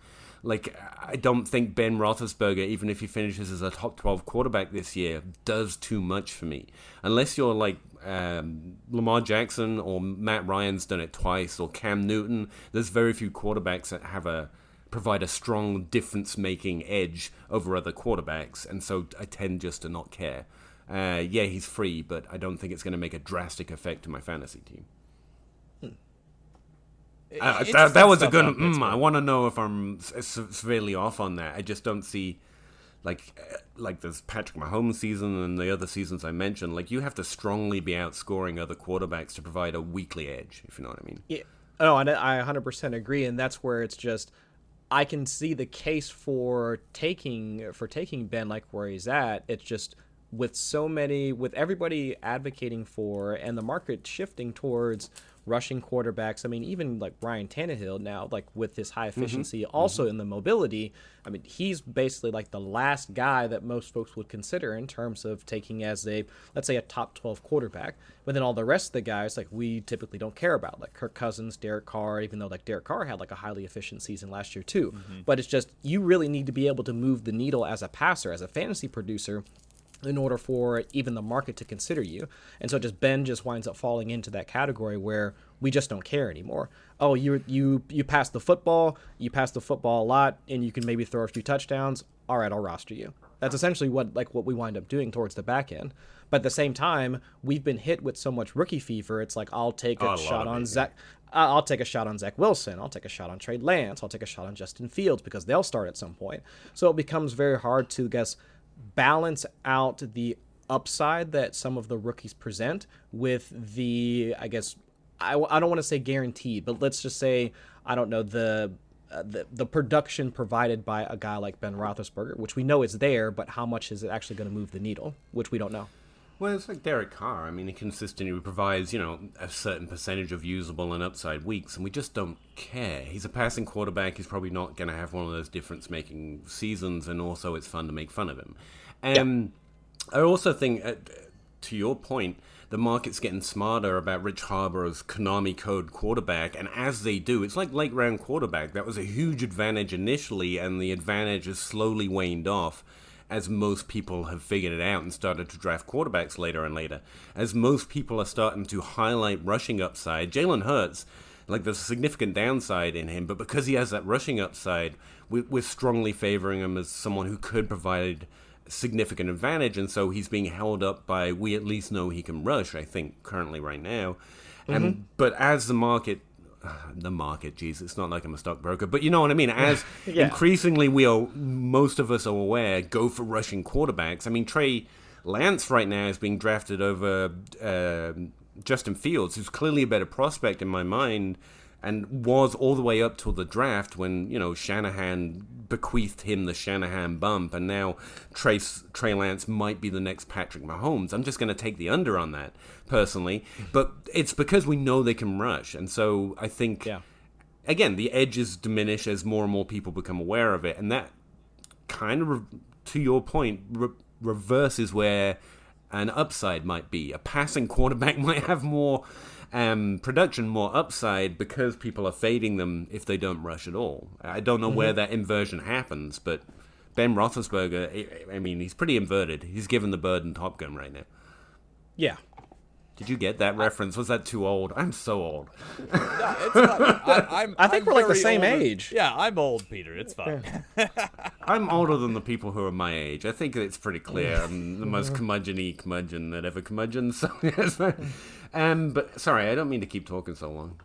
Like, I don't think Ben Roethlisberger, even if he finishes as a top 12 quarterback this year, does too much for me. Unless you're like um, Lamar Jackson or Matt Ryan's done it twice, or Cam Newton. There's very few quarterbacks that have a provide a strong difference making edge over other quarterbacks, and so I tend just to not care. Uh, yeah, he's free, but I don't think it's going to make a drastic effect to my fantasy team. Uh, that, that, was a good. Mm, I want to know if I'm severely off on that. I just don't see, like, uh, like this Patrick Mahomes season and the other seasons I mentioned. Like, you have to strongly be outscoring other quarterbacks to provide a weekly edge. If you know what I mean. Yeah. No, I 100% agree, and that's where it's just I can see the case for taking for taking Ben like where he's at. It's just with so many with everybody advocating for and the market shifting towards rushing quarterbacks. I mean, even like Ryan Tannehill now, like with his high mm-hmm. efficiency, mm-hmm. also mm-hmm. in the mobility. I mean, he's basically like the last guy that most folks would consider in terms of taking as a, let's say, a top 12 quarterback. But then all the rest of the guys, like we typically don't care about, like Kirk Cousins, Derek Carr, even though like Derek Carr had like a highly efficient season last year too. Mm-hmm. But it's just, you really need to be able to move the needle as a passer, as a fantasy producer in order for even the market to consider you. And so just Ben just winds up falling into that category where we just don't care anymore. Oh, you you you pass the football, you pass the football a lot, and you can maybe throw a few touchdowns. All right, I'll roster you. That's essentially what like what we wind up doing towards the back end. But at the same time, we've been hit with so much rookie fever. It's like I'll take a oh, shot on Zach. I'll take a shot on Zach Wilson. I'll take a shot on Trey Lance. I'll take a shot on Justin Fields because they'll start at some point. So it becomes very hard to guess balance out the upside that some of the rookies present with the, I guess, I, I don't want to say guaranteed, but let's just say, I don't know, the, uh, the, the production provided by a guy like Ben Roethlisberger, which we know is there, but how much is it actually going to move the needle, which we don't know. Well, it's like Derek Carr. I mean, he consistently provides, you know, a certain percentage of usable and upside weeks, and we just don't care. He's a passing quarterback. He's probably not going to have one of those difference-making seasons, and also it's fun to make fun of him. And yeah. I also think, uh, to your point, the market's getting smarter about Rich Hribar's Konami code quarterback, and as they do, it's like late round quarterback. That was a huge advantage initially, and the advantage has slowly waned off as most people have figured it out and started to draft quarterbacks later and later. As most people are starting to highlight rushing upside, Jalen Hurts, like there's a significant downside in him, but because he has that rushing upside, we're strongly favoring him as someone who could provide significant advantage, and so he's being held up by we at least know he can rush. I think currently right now, mm-hmm. and but as the market (sighs) the market. Geez, it's not like I'm a stockbroker, but you know what I mean. (laughs) As yeah. increasingly we are, most of us are aware, go for rushing quarterbacks. I mean, Trey Lance right now is being drafted over uh, Justin Fields, who's clearly a better prospect in my mind and was all the way up till the draft when you know Shanahan bequeathed him the Shanahan bump, and now Trey Trey Lance might be the next Patrick Mahomes. I'm just going to take the under on that personally, but it's because we know they can rush, and so I think yeah. again the edges diminish as more and more people become aware of it, and that kind of to your point re- reverses where an upside might be. A passing quarterback (laughs) might have more um, production more upside because people are fading them if they don't rush at all. I don't know mm-hmm. where that inversion happens, but Ben Roethlisberger, I mean, he's pretty inverted. He's given the bird in Top Gun right now. Yeah. Did you get that reference? Was that too old? I'm so old. no, it's not. I, (laughs) am I think I'm we're like the same older. age. Yeah, I'm old, Peter. It's fine. (laughs) I'm older than the people who are my age. I think it's pretty clear. I'm the most curmudgeon-y curmudgeon that ever curmudgeon. (laughs) So, yes, um, but sorry, I don't mean to keep talking so long.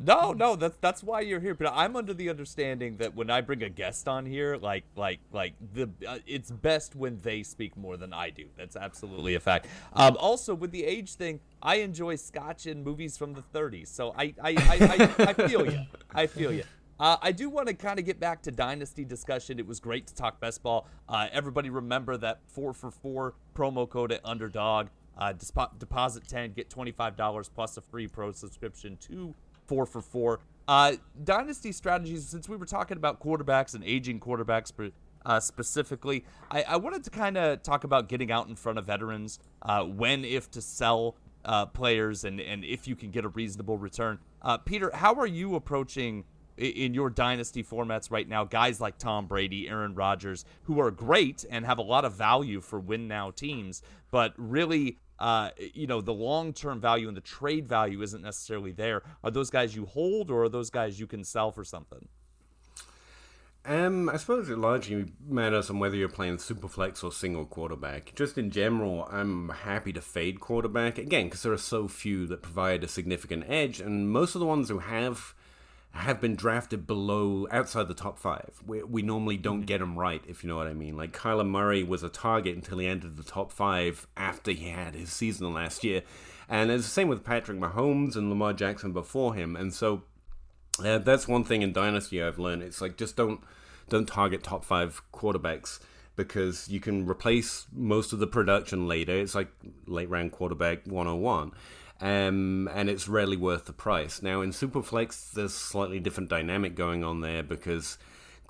No, no, that's that's why you're here. But I'm under the understanding that when I bring a guest on here, like like like the uh, it's best when they speak more than I do. That's absolutely a fact. Um, also, with the age thing, I enjoy Scotch and movies from the 30s, so I I I, I, I feel you. I feel you. Uh, I do want to kind of get back to dynasty discussion. It was great to talk best ball. Uh, everybody remember that four for four promo code at Underdog. Uh, deposit 10, get $25 plus a free pro subscription to four for four. Uh, dynasty strategies. Since we were talking about quarterbacks and aging quarterbacks, uh, specifically, I, I, wanted to kind of talk about getting out in front of veterans, uh, when, if to sell uh, players, and and if you can get a reasonable return. Uh, Peter, how are you approaching? in your dynasty formats right now, guys like Tom Brady, Aaron Rodgers, who are great and have a lot of value for win now teams, but really uh, you know, the long term value and the trade value isn't necessarily there. Are those guys you hold or are those guys you can sell for something? Um, I suppose it largely matters on whether you're playing superflex or single quarterback. Just in general, I'm happy to fade quarterback again because there are so few that provide a significant edge, and most of the ones who have have been drafted below outside the top five. We, we normally don't mm-hmm. get them right, if you know what I mean. Like Kyler Murray was a target until he entered the top five after he had his season last year, and it's the same with Patrick Mahomes and Lamar Jackson before him. And so uh, that's one thing in Dynasty I've learned. It's like just don't don't target top five quarterbacks because you can replace most of the production later. It's like late round quarterback 101 um, and it's rarely worth the price. Now in Superflex, there's slightly different dynamic going on there because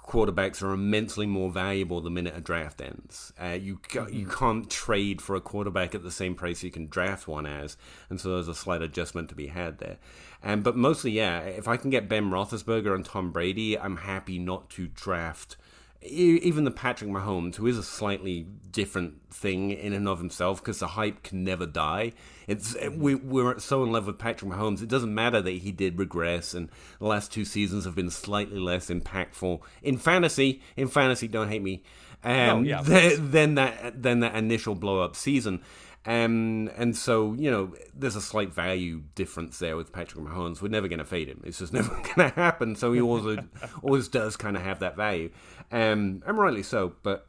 quarterbacks are immensely more valuable the minute a draft ends. Uh, you mm-hmm. you can't trade for a quarterback at the same price you can draft one as, and so there's a slight adjustment to be had there. Um, but mostly, yeah, if I can get Ben Roethlisberger and Tom Brady, I'm happy not to draft even the Patrick Mahomes, who is a slightly different thing in and of himself, because the hype can never die. It's we we're so in love with Patrick Mahomes. It doesn't matter that he did regress, and the last two seasons have been slightly less impactful in fantasy. In fantasy, don't hate me. Um, no, yeah, than that than that initial blow up season. Um, and so, you know, there's a slight value difference there with Patrick Mahomes. We're never going to fade him. It's just (laughs) never going to happen. So he always, (laughs) always does kind of have that value. Um, and rightly so. But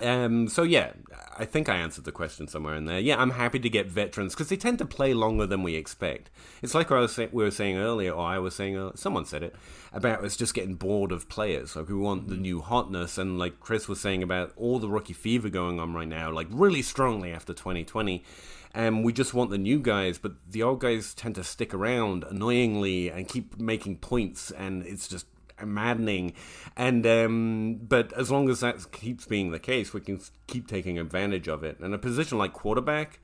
um, so yeah, I think I answered the question somewhere in there. Yeah, I'm happy to get veterans because they tend to play longer than we expect. It's like I was say, we were saying earlier, or I was saying, uh, someone said it about us just getting bored of players. Like we want the new hotness, and like Chris was saying about all the rookie fever going on right now, like really strongly after 2020. And we just want the new guys, but the old guys tend to stick around annoyingly and keep making points, and it's just maddening. And um, but as long as that keeps being the case, we can keep taking advantage of it. And a position like quarterback,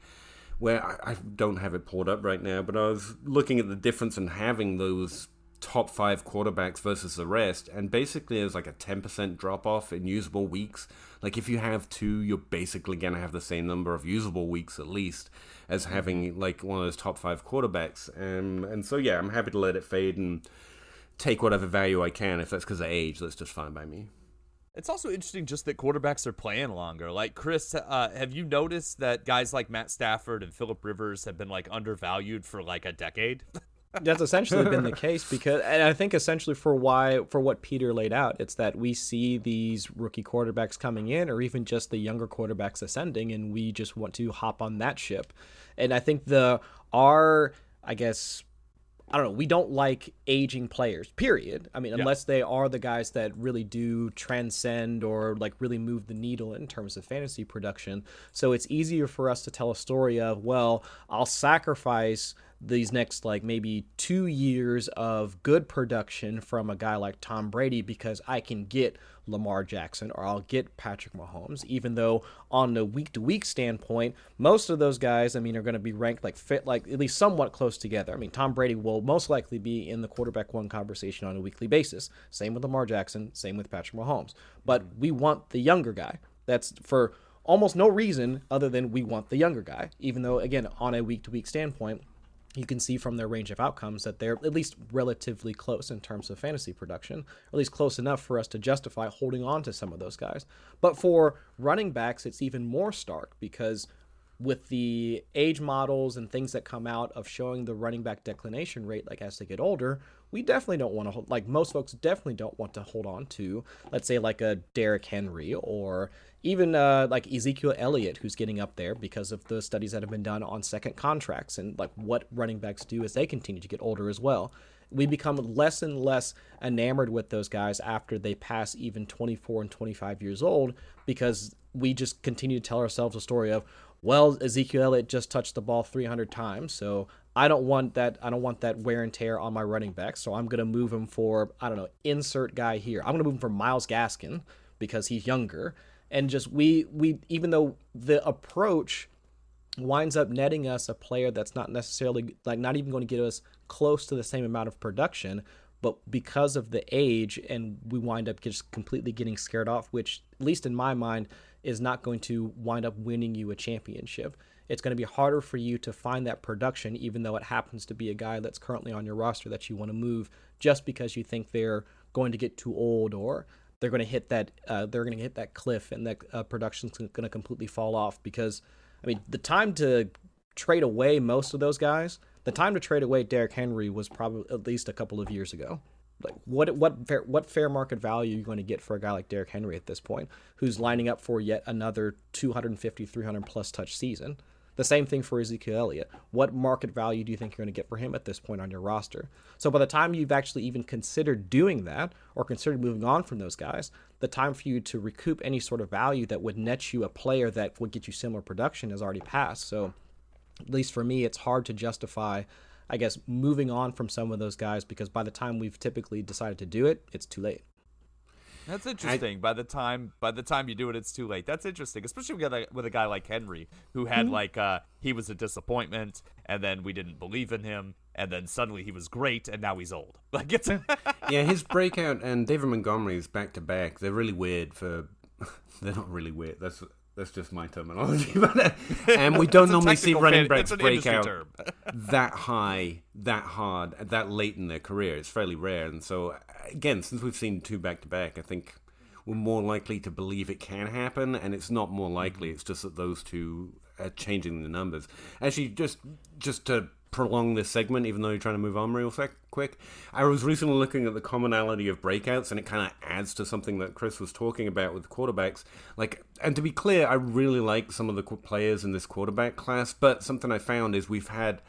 where I, I don't have it pulled up right now, but I was looking at the difference in having those top five quarterbacks versus the rest, and basically there's like a 10% drop off in usable weeks. Like if you have two, you're basically going to have the same number of usable weeks at least as having like one of those top five quarterbacks. Um, and so, yeah, I'm happy to let it fade and take whatever value I can. If that's because of age, that's just fine by me. It's also interesting just that quarterbacks are playing longer. Like Chris, uh, have you noticed that guys like Matt Stafford and Philip Rivers have been like undervalued for like a decade? (laughs) That's essentially been the case because, and I think essentially for why, for what Peter laid out, it's that we see these rookie quarterbacks coming in, or even just the younger quarterbacks ascending, and we just want to hop on that ship. And I think the our, I guess, I don't know. We don't like aging players, period. I mean, unless yeah. they are the guys that really do transcend or like really move the needle in terms of fantasy production. So it's easier for us to tell a story of, well, I'll sacrifice these next like maybe two years of good production from a guy like Tom Brady because I can get Lamar Jackson or I'll get Patrick Mahomes, even though on the week to week standpoint, most of those guys, I mean, are going to be ranked like fit, like at least somewhat close together. I mean, Tom Brady will most likely be in the quarterback one conversation on a weekly basis. Same with Lamar Jackson, same with Patrick Mahomes. But mm-hmm. we want the younger guy. That's for almost no reason other than we want the younger guy, even though, again, on a week to week standpoint, you can see from their range of outcomes that they're at least relatively close in terms of fantasy production, or at least close enough for us to justify holding on to some of those guys. But for running backs, it's even more stark because with the age models and things that come out of showing the running back declination rate, like as they get older, we definitely don't want to hold, like most folks definitely don't want to hold on to, let's say, like a Derrick Henry or even uh, like Ezekiel Elliott, who's getting up there because of the studies that have been done on second contracts and like what running backs do as they continue to get older as well. We become less and less enamored with those guys after they pass even 24 and 25 years old because we just continue to tell ourselves a story of, well, Ezekiel Elliott just touched the ball 300 times, so I don't want that. I don't want that wear and tear on my running back. So I'm gonna move him for I don't know insert guy here. I'm gonna move him for Myles Gaskin because he's younger and just we we even though the approach winds up netting us a player that's not necessarily like not even going to get us close to the same amount of production but because of the age and we wind up just completely getting scared off which at least in my mind is not going to wind up winning you a championship. It's going to be harder for you to find that production even though it happens to be a guy that's currently on your roster that you want to move just because you think they're going to get too old or they're going to hit that uh, they're going to hit that cliff and that uh, production's going to completely fall off because I mean the time to trade away most of those guys the time to trade away Derrick Henry was probably at least a couple of years ago. Like what what fair, what fair market value are you going to get for a guy like Derrick Henry at this point who's lining up for yet another 250 300 plus touch season the same thing for Ezekiel Elliott. What market value do you think you're going to get for him at this point on your roster? So by the time you've actually even considered doing that or considered moving on from those guys, the time for you to recoup any sort of value that would net you a player that would get you similar production has already passed. So at least for me, it's hard to justify I guess moving on from some of those guys because by the time we've typically decided to do it, it's too late. That's interesting. I, by the time by the time you do it, it's too late. That's interesting, especially with a, with a guy like Henry, who had mm-hmm. like uh, he was a disappointment, and then we didn't believe in him, and then suddenly he was great, and now he's old. (laughs) Like it's (laughs) yeah, his breakout and David Montgomery's back to back. They're really weird for. (laughs) They're not really weird. That's that's just my terminology, (laughs) uh, and we (laughs) don't normally see running backs break out (laughs) that high, that hard, that late in their career. It's fairly rare, and so again, since we've seen two back to back, I think we're more likely to believe it can happen, and it's not more likely. It's just that those two are changing the numbers. Actually, just just to prolong this segment, even though you're trying to move on real quick. I was recently looking at the commonality of breakouts, and it kind of adds to something that Chris was talking about with quarterbacks. Like, and to be clear, I really like some of the players in this quarterback class, but something I found is we've had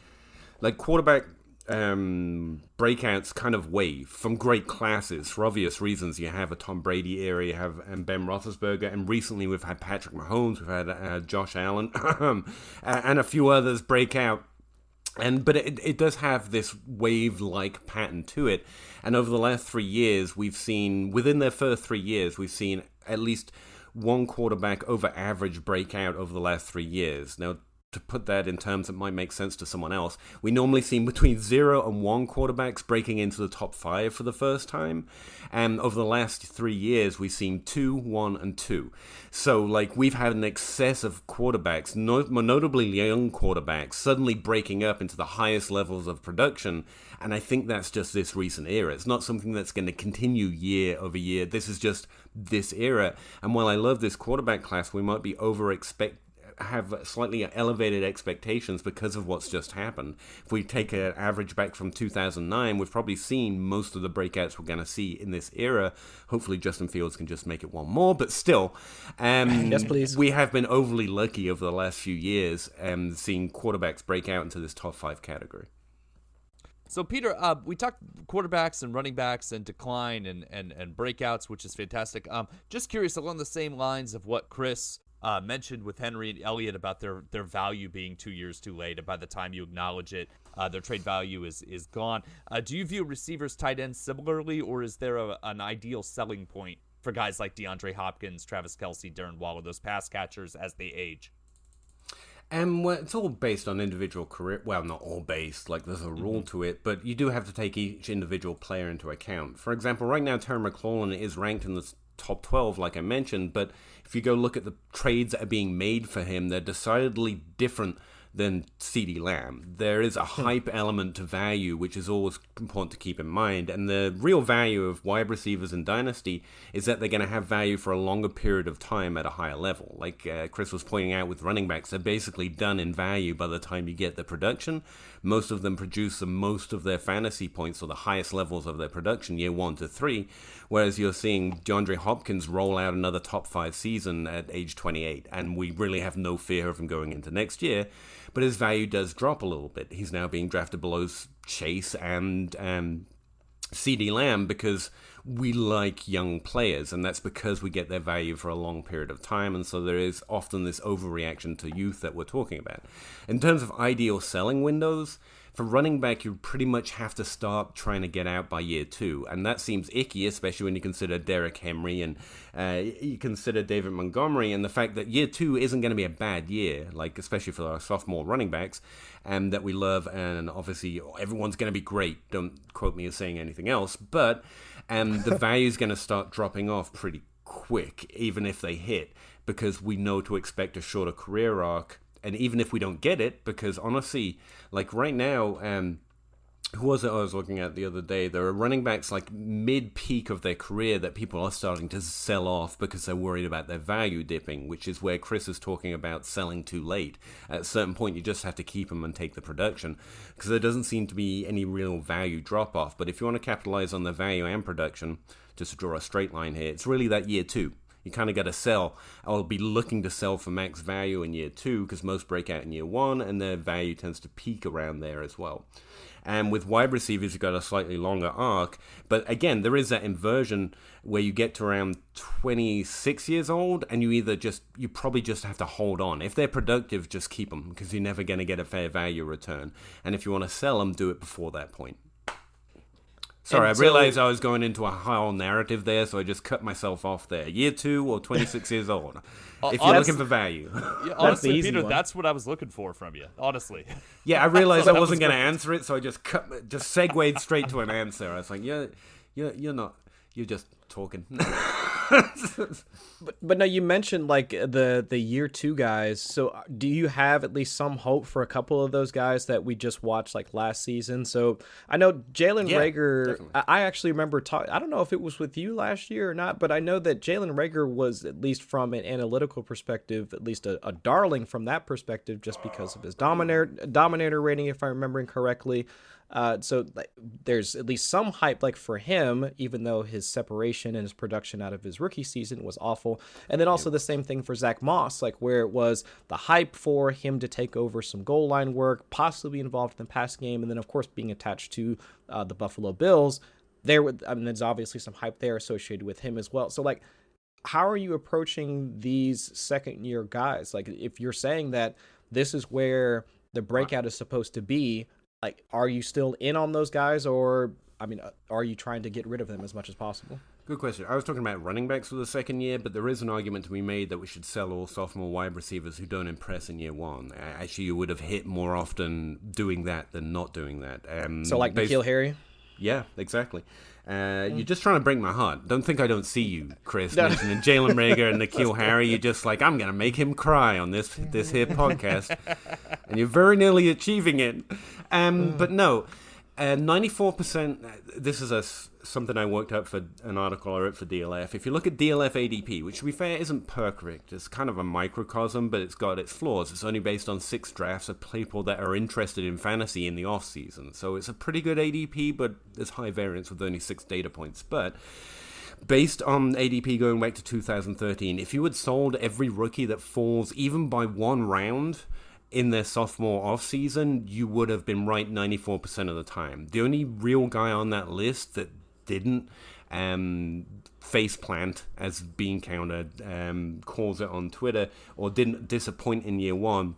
like quarterback um, breakouts kind of wave from great classes for obvious reasons. You have a Tom Brady era, you have and Ben Roethlisberger, and recently we've had Patrick Mahomes, we've had uh, Josh Allen, (laughs) and a few others break out. And but it, it does have this wave-like pattern to it. And over the last three years, we've seen within their first three years, we've seen at least one quarterback over average breakout over the last three years. Now, to put that in terms that might make sense to someone else, we normally see between zero and one quarterbacks breaking into the top five for the first time. And over the last three years, we've seen two, one, and two. So, like, we've had an excess of quarterbacks, no, notably young quarterbacks, suddenly breaking up into the highest levels of production. And I think that's just this recent era. It's not something that's going to continue year over year. This is just this era. And while I love this quarterback class, we might be over expect have slightly elevated expectations because of what's just happened. If we take an average back from 2009, we've probably seen most of the breakouts we're going to see in this era. Hopefully, Justin Fields can just make it one more, but still, um, (laughs) yes, please. We have been overly lucky over the last few years, um, seeing quarterbacks break out into this top five category. So Peter, uh, we talked quarterbacks and running backs and decline and, and, and breakouts, which is fantastic. Um, just curious along the same lines of what Chris uh, mentioned with Henry and Elliott about their their value being two years too late, and by the time you acknowledge it, uh, their trade value is is gone. Uh, do you view receivers, tight ends similarly, or is there a, an ideal selling point for guys like DeAndre Hopkins, Travis Kelce, Darren Waller, those pass catchers as they age? And well, it's all based on individual career. Well, not all based, like there's a rule mm-hmm. to it, but you do have to take each individual player into account. For example, right now, Terry McLaurin is ranked in the top 12, like I mentioned, but if you go look at the trades that are being made for him, they're decidedly different than CeeDee Lamb. There is a hmm. hype element to value, which is always important to keep in mind. And the real value of wide receivers in Dynasty is that they're going to have value for a longer period of time at a higher level. Like uh, Chris was pointing out with running backs, they're basically done in value by the time you get the production. Most of them produce the most of their fantasy points or the highest levels of their production year one to three, whereas you're seeing DeAndre Hopkins roll out another top five season at age 28, and we really have no fear of him going into next year but his value does drop a little bit. He's now being drafted below Chase and um, CeeDee Lamb because we like young players, and that's because we get their value for a long period of time, and so there is often this overreaction to youth that we're talking about. In terms of ideal selling windows, for running back, you pretty much have to start trying to get out by year two, and that seems icky, especially when you consider Derrick Henry and uh, you consider David Montgomery, and the fact that year two isn't going to be a bad year, like especially for our sophomore running backs, and um, that we love, and obviously everyone's going to be great. Don't quote me as saying anything else, but um, the (laughs) value is going to start dropping off pretty quick, even if they hit, because we know to expect a shorter career arc and even if we don't get it, because honestly, like right now, um, who was it I was looking at the other day? There are running backs like mid peak of their career that people are starting to sell off because they're worried about their value dipping, which is where Chris is talking about selling too late. At a certain point, you just have to keep them and take the production because there doesn't seem to be any real value drop off. But if you want to capitalize on the value and production, just to draw a straight line here, it's really that year two you kind of got to sell. I'll be looking to sell for max value in year two because most break out in year one, and their value tends to peak around there as well. And with wide receivers, you've got a slightly longer arc. But again, there is that inversion where you get to around 26 years old and you either just, you probably just have to hold on. If they're productive, just keep them because you're never going to get a fair value return. And if you want to sell them, do it before that point. Sorry, and I realized I was going into a whole narrative there, so I just cut myself off there. Year two or 26 years old. (laughs) If you're looking for value. Yeah, (laughs) honestly, Peter, one. that's what I was looking for from you, honestly. (laughs) Yeah, I realized so I wasn't was going to answer it, so I just cut, just segued straight to an answer. I was like, yeah, you're, you're not, you're just talking. (laughs) but but now you mentioned like the the year two guys. So uh, do you have at least some hope for a couple of those guys that we just watched like last season? So I know Jalen yeah, Reagor. I actually remember talking. I don't know if it was with you last year or not, but I know that Jalen Reagor was at least from an analytical perspective, at least a, a darling from that perspective, just because of his dominator dominator rating, if I'm remembering correctly. Uh, so like, there's at least some hype like for him, even though his separation and his production out of his rookie season was awful. And then also the same thing for Zach Moss, like where it was the hype for him to take over some goal line work, possibly involved in the pass game, and then of course being attached to uh, the Buffalo Bills. There, I mean, there's obviously some hype there associated with him as well. So like, how are you approaching these second year guys? Like, if you're saying that this is where the breakout is supposed to be like are you still in on those guys or I mean, uh, are you trying to get rid of them as much as possible? Good question. I was talking about running backs for the second year, but there is an argument to be made that we should sell all sophomore wide receivers who don't impress in year one. Actually, you would have hit more often doing that than not doing that. Um, so, like N'Keal Harry? Yeah, exactly. Uh, mm. You're just trying to break my heart. Don't think I don't see you, Chris. No. Mentioning Jalen Reagor and (laughs) N'Keal Harry. You're just like, I'm going to make him cry on this this here (laughs) podcast. and you're very nearly achieving it. Um, mm. But no, uh, 94%, this is a, something I worked out for an article I wrote for DLF. If you look at DLF ADP, which to be fair isn't perfect, it's kind of a microcosm, but it's got its flaws. It's only based on six drafts of people that are interested in fantasy in the off season. So it's a pretty good ADP, but there's high variance with only six data points. But based on ADP going back to 2013, if you had sold every rookie that falls even by one round, in their sophomore off season, you would have been right 94% of the time. The only real guy on that list that didn't um, face plant, as being counted, um, calls it on Twitter, or didn't disappoint in year one,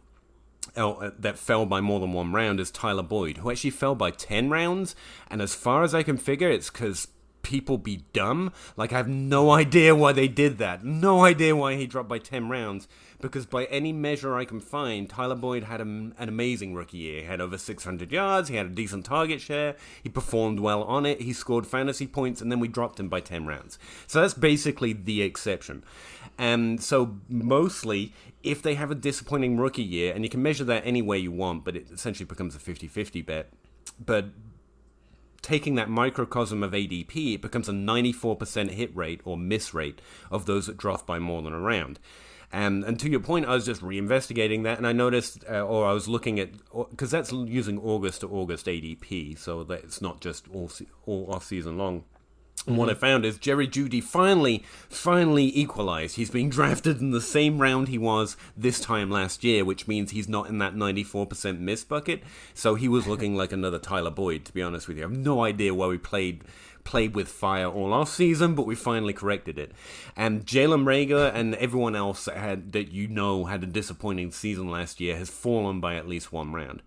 uh, that fell by more than one round is Tyler Boyd, who actually fell by 10 rounds. And as far as I can figure, it's because people be dumb. Like, I have no (laughs) idea why they did that. No idea why he dropped by 10 rounds because by any measure I can find, Tyler Boyd had a, an amazing rookie year. He had over 600 yards, he had a decent target share, he performed well on it, he scored fantasy points, and then we dropped him by 10 rounds. So that's basically the exception. And so, mostly, if they have a disappointing rookie year, and you can measure that any way you want, but it essentially becomes a 50 50 bet. But taking that microcosm of ADP, it becomes a 94% hit rate or miss rate of those that drop by more than a round. And and to your point, I was just reinvestigating that, and I noticed, uh, or I was looking at, because that's using August to August ADP, so that it's not just all all off season long. And what I mm-hmm. found is Jerry Jeudy finally, finally equalized. He's being (laughs) drafted in the same round he was this time last year, which means he's not in that 94% miss bucket. So he was looking like another Tyler Boyd, to be honest with you. I have no idea why we played played with fire all off season, but we finally corrected it. And Jalen Reagor and everyone else that had that you know had a disappointing season last year has fallen by at least one round.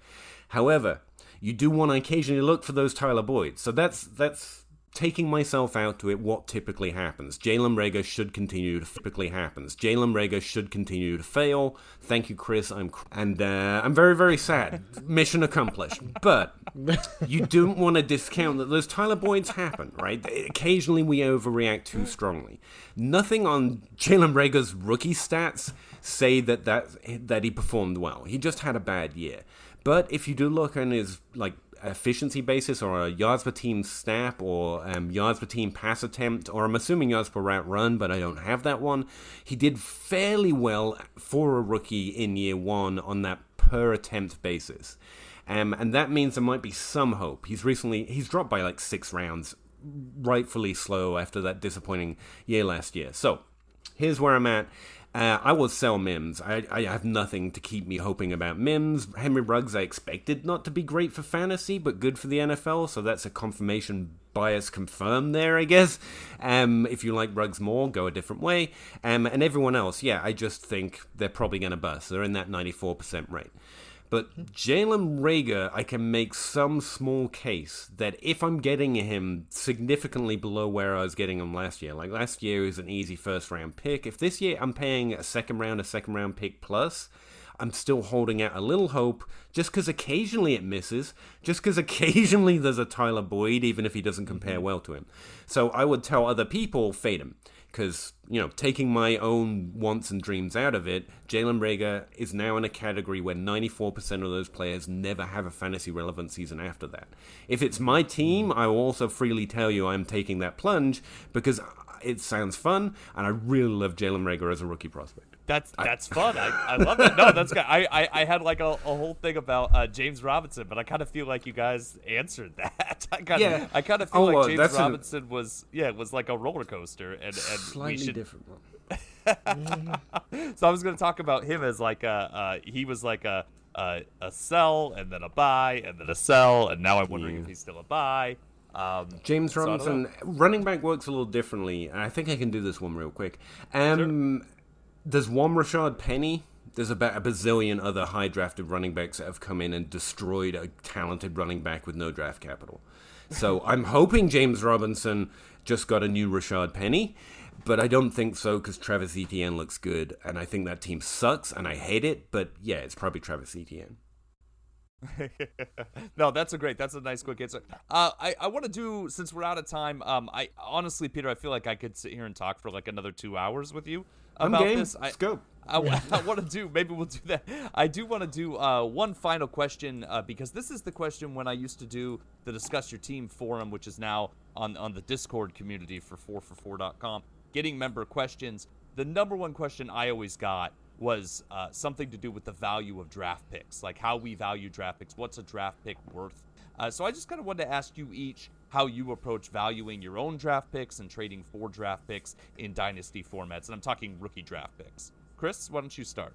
However, you do want to occasionally look for those Tyler Boyd. So that's that's taking myself out to it, what typically happens. Jalen Reagor should continue to typically happens. Jalen Reagor should continue to fail. Thank you, Chris. I'm and uh, I'm very very sad. (laughs) Mission accomplished. But you don't want to discount that those Tyler Boyds happen, right? Occasionally we overreact too strongly. Nothing on Jalen Reagor's rookie stats say that that that he performed well. He just had a bad year. But if you do look on his like efficiency basis or a yards per team snap or um, yards per team pass attempt, or I'm assuming yards per route run, but I don't have that one. He did fairly well for a rookie in year one on that per attempt basis. Um, and that means there might be some hope. He's recently he's dropped by like six rounds, rightfully slow after that disappointing year last year. So here's where I'm at. Uh, I will sell Mims. I, I have nothing to keep me hoping about Mims. Henry Ruggs, I expected not to be great for fantasy, but good for the NFL, so that's a confirmation bias confirmed there, I guess. Um, if you like Ruggs more, go a different way. Um, and everyone else, yeah, I just think they're probably going to bust. They're in that 94% rate. But Jalen Reagor, I can make some small case that if I'm getting him significantly below where I was getting him last year, like last year is an easy first round pick. If this year I'm paying a second round, a second round pick plus, I'm still holding out a little hope just because occasionally it misses, just because (laughs) occasionally there's a Tyler Boyd, even if he doesn't compare mm-hmm. well to him. So I would tell other people, fade him because you know, taking my own wants and dreams out of it, Jalen Reagor is now in a category where 94% of those players never have a fantasy relevant season after that. If it's my team, I will also freely tell you I'm taking that plunge because uh, it sounds fun, and I really love Jalen Reagor as a rookie prospect. That's that's I, (laughs) fun. I, I love that. No, that's good. I, I, I had like a, a whole thing about uh, James Robinson, but I kind of feel like you guys answered (laughs) that. I kind yeah. I kind of feel oh, like James Robinson a, was yeah was like a roller coaster and and slightly should, different one. (laughs) so I was going to talk about him as like a uh, he was like a, a a sell and then a buy and then a sell and now I'm wondering yeah. if he's still a buy. Um, James so Robinson, running back works a little differently. I think I can do this one real quick. Um, sure there's one Rashaad Penny. There's about a bazillion other high drafted running backs that have come in and destroyed a talented running back with no draft capital. So (laughs) I'm hoping James Robinson just got a new Rashaad Penny, but I don't think so because Travis Etienne looks good, and I think that team sucks, and I hate it. But yeah, it's probably Travis Etienne. (laughs) no, that's a great. That's a nice quick answer. Uh, I I want to do since we're out of time. Um, I honestly, Peter, I feel like I could sit here and talk for like another two hours with you about this. Let's I, go. (laughs) I, (laughs) I want to do. Maybe we'll do that. I do want to do uh, one final question uh, because this is the question when I used to do the discuss your team forum, which is now on on the Discord community for 4for4.com. Getting member questions. The number one question I always got was uh, something to do with the value of draft picks, like how we value draft picks. What's a draft pick worth? Uh, so I just kind of wanted to ask you each how you approach valuing your own draft picks and trading for draft picks in dynasty formats. And I'm talking rookie draft picks. Chris, why don't you start?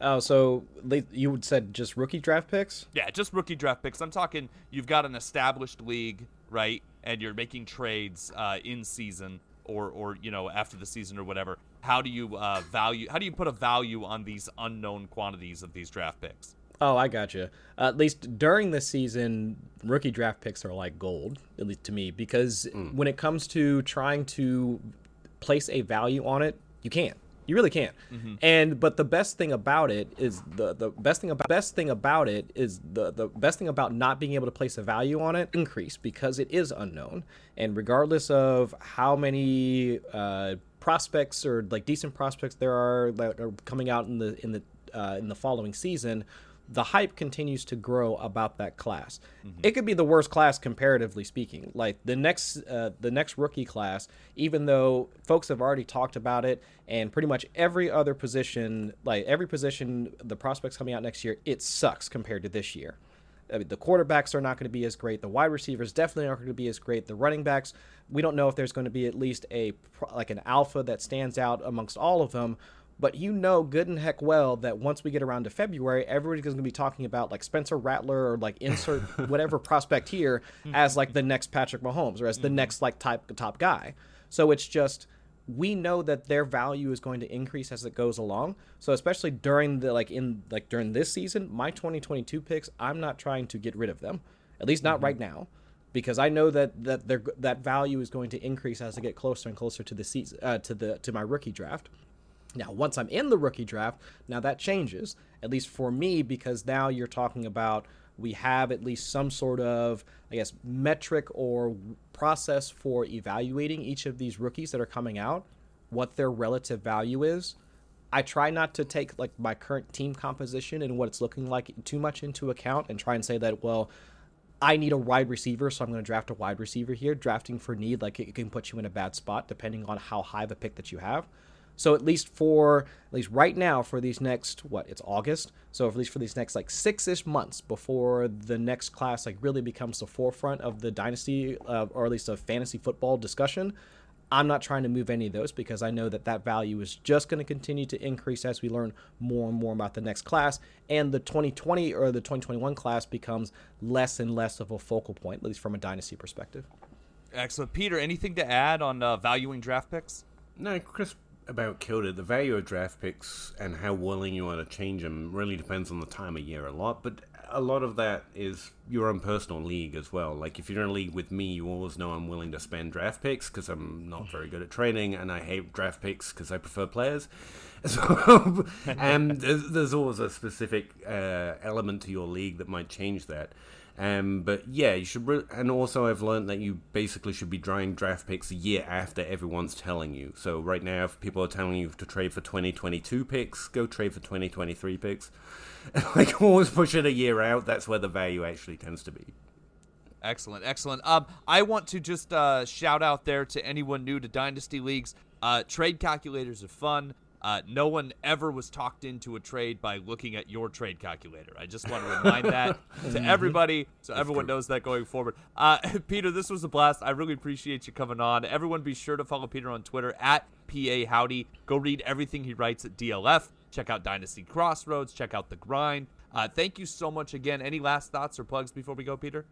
Oh, so you said just rookie draft picks? Yeah, just rookie draft picks. I'm talking you've got an established league, right? And you're making trades uh, in season or or you know after the season or whatever. How do you uh, value? How do you put a value on these unknown quantities of these draft picks? Oh, I got you. Uh, at least during the season, rookie draft picks are like gold, at least to me, because mm. when it comes to trying to place a value on it, you can't. You really can't. Mm-hmm. And but the best thing about it is the the best thing about best thing about it is the the best thing about not being able to place a value on it increase because it is unknown. And regardless of how many uh, prospects or like decent prospects there are that are coming out in the in the uh, in the following season, the hype continues to grow about that class. Mm-hmm. It could be the worst class comparatively speaking. Like the next uh, the next rookie class, even though folks have already talked about it, and pretty much every other position, like every position, the prospects coming out next year, it sucks compared to this year. I mean, the quarterbacks are not going to be as great. The wide receivers definitely aren't going to be as great. The running backs, we don't know if there's going to be at least a like an alpha that stands out amongst all of them But you know good and heck well that once we get around to February, everybody's going to be talking about like Spencer Rattler or like insert (laughs) whatever prospect here as like the next Patrick Mahomes or as the next like type top guy. So it's just we know that their value is going to increase as it goes along. So especially during the like in like during this season, my 2022 picks, I'm not trying to get rid of them. At least not right now because I know that that their that value is going to increase as I get closer and closer to the season uh, to the to my rookie draft. Now, once I'm in the rookie draft, now that changes, at least for me, because now you're talking about we have at least some sort of, I guess, metric or process for evaluating each of these rookies that are coming out, what their relative value is. I try not to take like my current team composition and what it's looking like too much into account and try and say that, well, I need a wide receiver, so I'm going to draft a wide receiver here. Drafting for need, like it can put you in a bad spot depending on how high of a pick that you have. So at least for at least right now for these next what it's August. So at least for these next like six ish months before the next class like really becomes the forefront of the dynasty uh, or at least a fantasy football discussion. I'm not trying to move any of those because I know that that value is just going to continue to increase as we learn more and more about the next class. And the 2020 or the 2021 class becomes less and less of a focal point, at least from a dynasty perspective. Excellent. Peter, anything to add on uh, valuing draft picks? No, Chris about killed it. The value of draft picks and how willing you are to change them really depends on the time of year a lot, but a lot of that is your own personal league as well. Like if you're in a league with me, you always know I'm willing to spend draft picks because I'm not very good at trading, and I hate draft picks because I prefer players. (laughs) So, and there's, there's, always a specific uh, element to your league that might change that. Um, but yeah, you should. Re- and also, I've learned that you basically should be drawing draft picks a year after everyone's telling you. So right now, if people are telling you to trade for 2022 picks, go trade for 2023 picks. (laughs) like always push it a year out. That's where the value actually tends to be. Excellent, excellent. Um, I want to just uh, shout out there to anyone new to Dynasty Leagues. Uh, trade calculators are fun. Uh, no one ever was talked into a trade by looking at your trade calculator. I just want to remind that (laughs) to everybody so That's everyone knows that going forward. Uh, (laughs) Peter, this was a blast. I really appreciate you coming on. Everyone be sure to follow Peter on Twitter at PA Howdy. Go read everything he writes at DLF. Check out Dynasty Crossroads. Check out The Grind. Uh, thank you so much again. Any last thoughts or plugs before we go, Peter?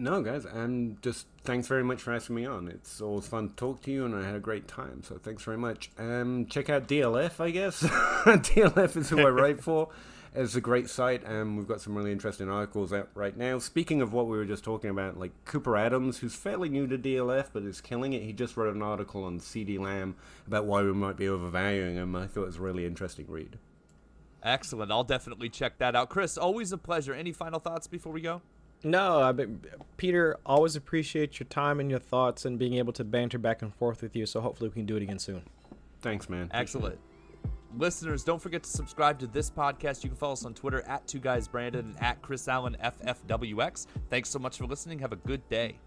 No, guys, and just thanks very much for asking me on. It's always fun to talk to you, and I had a great time. So thanks very much. Um, check out DLF, I guess. (laughs) DLF is who I write for. It's a great site, and we've got some really interesting articles out right now. Speaking of what we were just talking about, like Cooper Adams, who's fairly new to DLF but is killing it. He just wrote an article on CeeDee Lamb about why we might be overvaluing him. I thought it was a really interesting read. Excellent. I'll definitely check that out. Chris, always a pleasure. Any final thoughts before we go? No, I mean, Peter, always appreciate your time and your thoughts and being able to banter back and forth with you. So hopefully we can do it again soon. Thanks, man. Excellent. Listeners, don't forget to subscribe to this podcast. You can follow us on Twitter at Two Guys Brandon and at Chris Allen FFWX. Thanks so much for listening. Have a good day.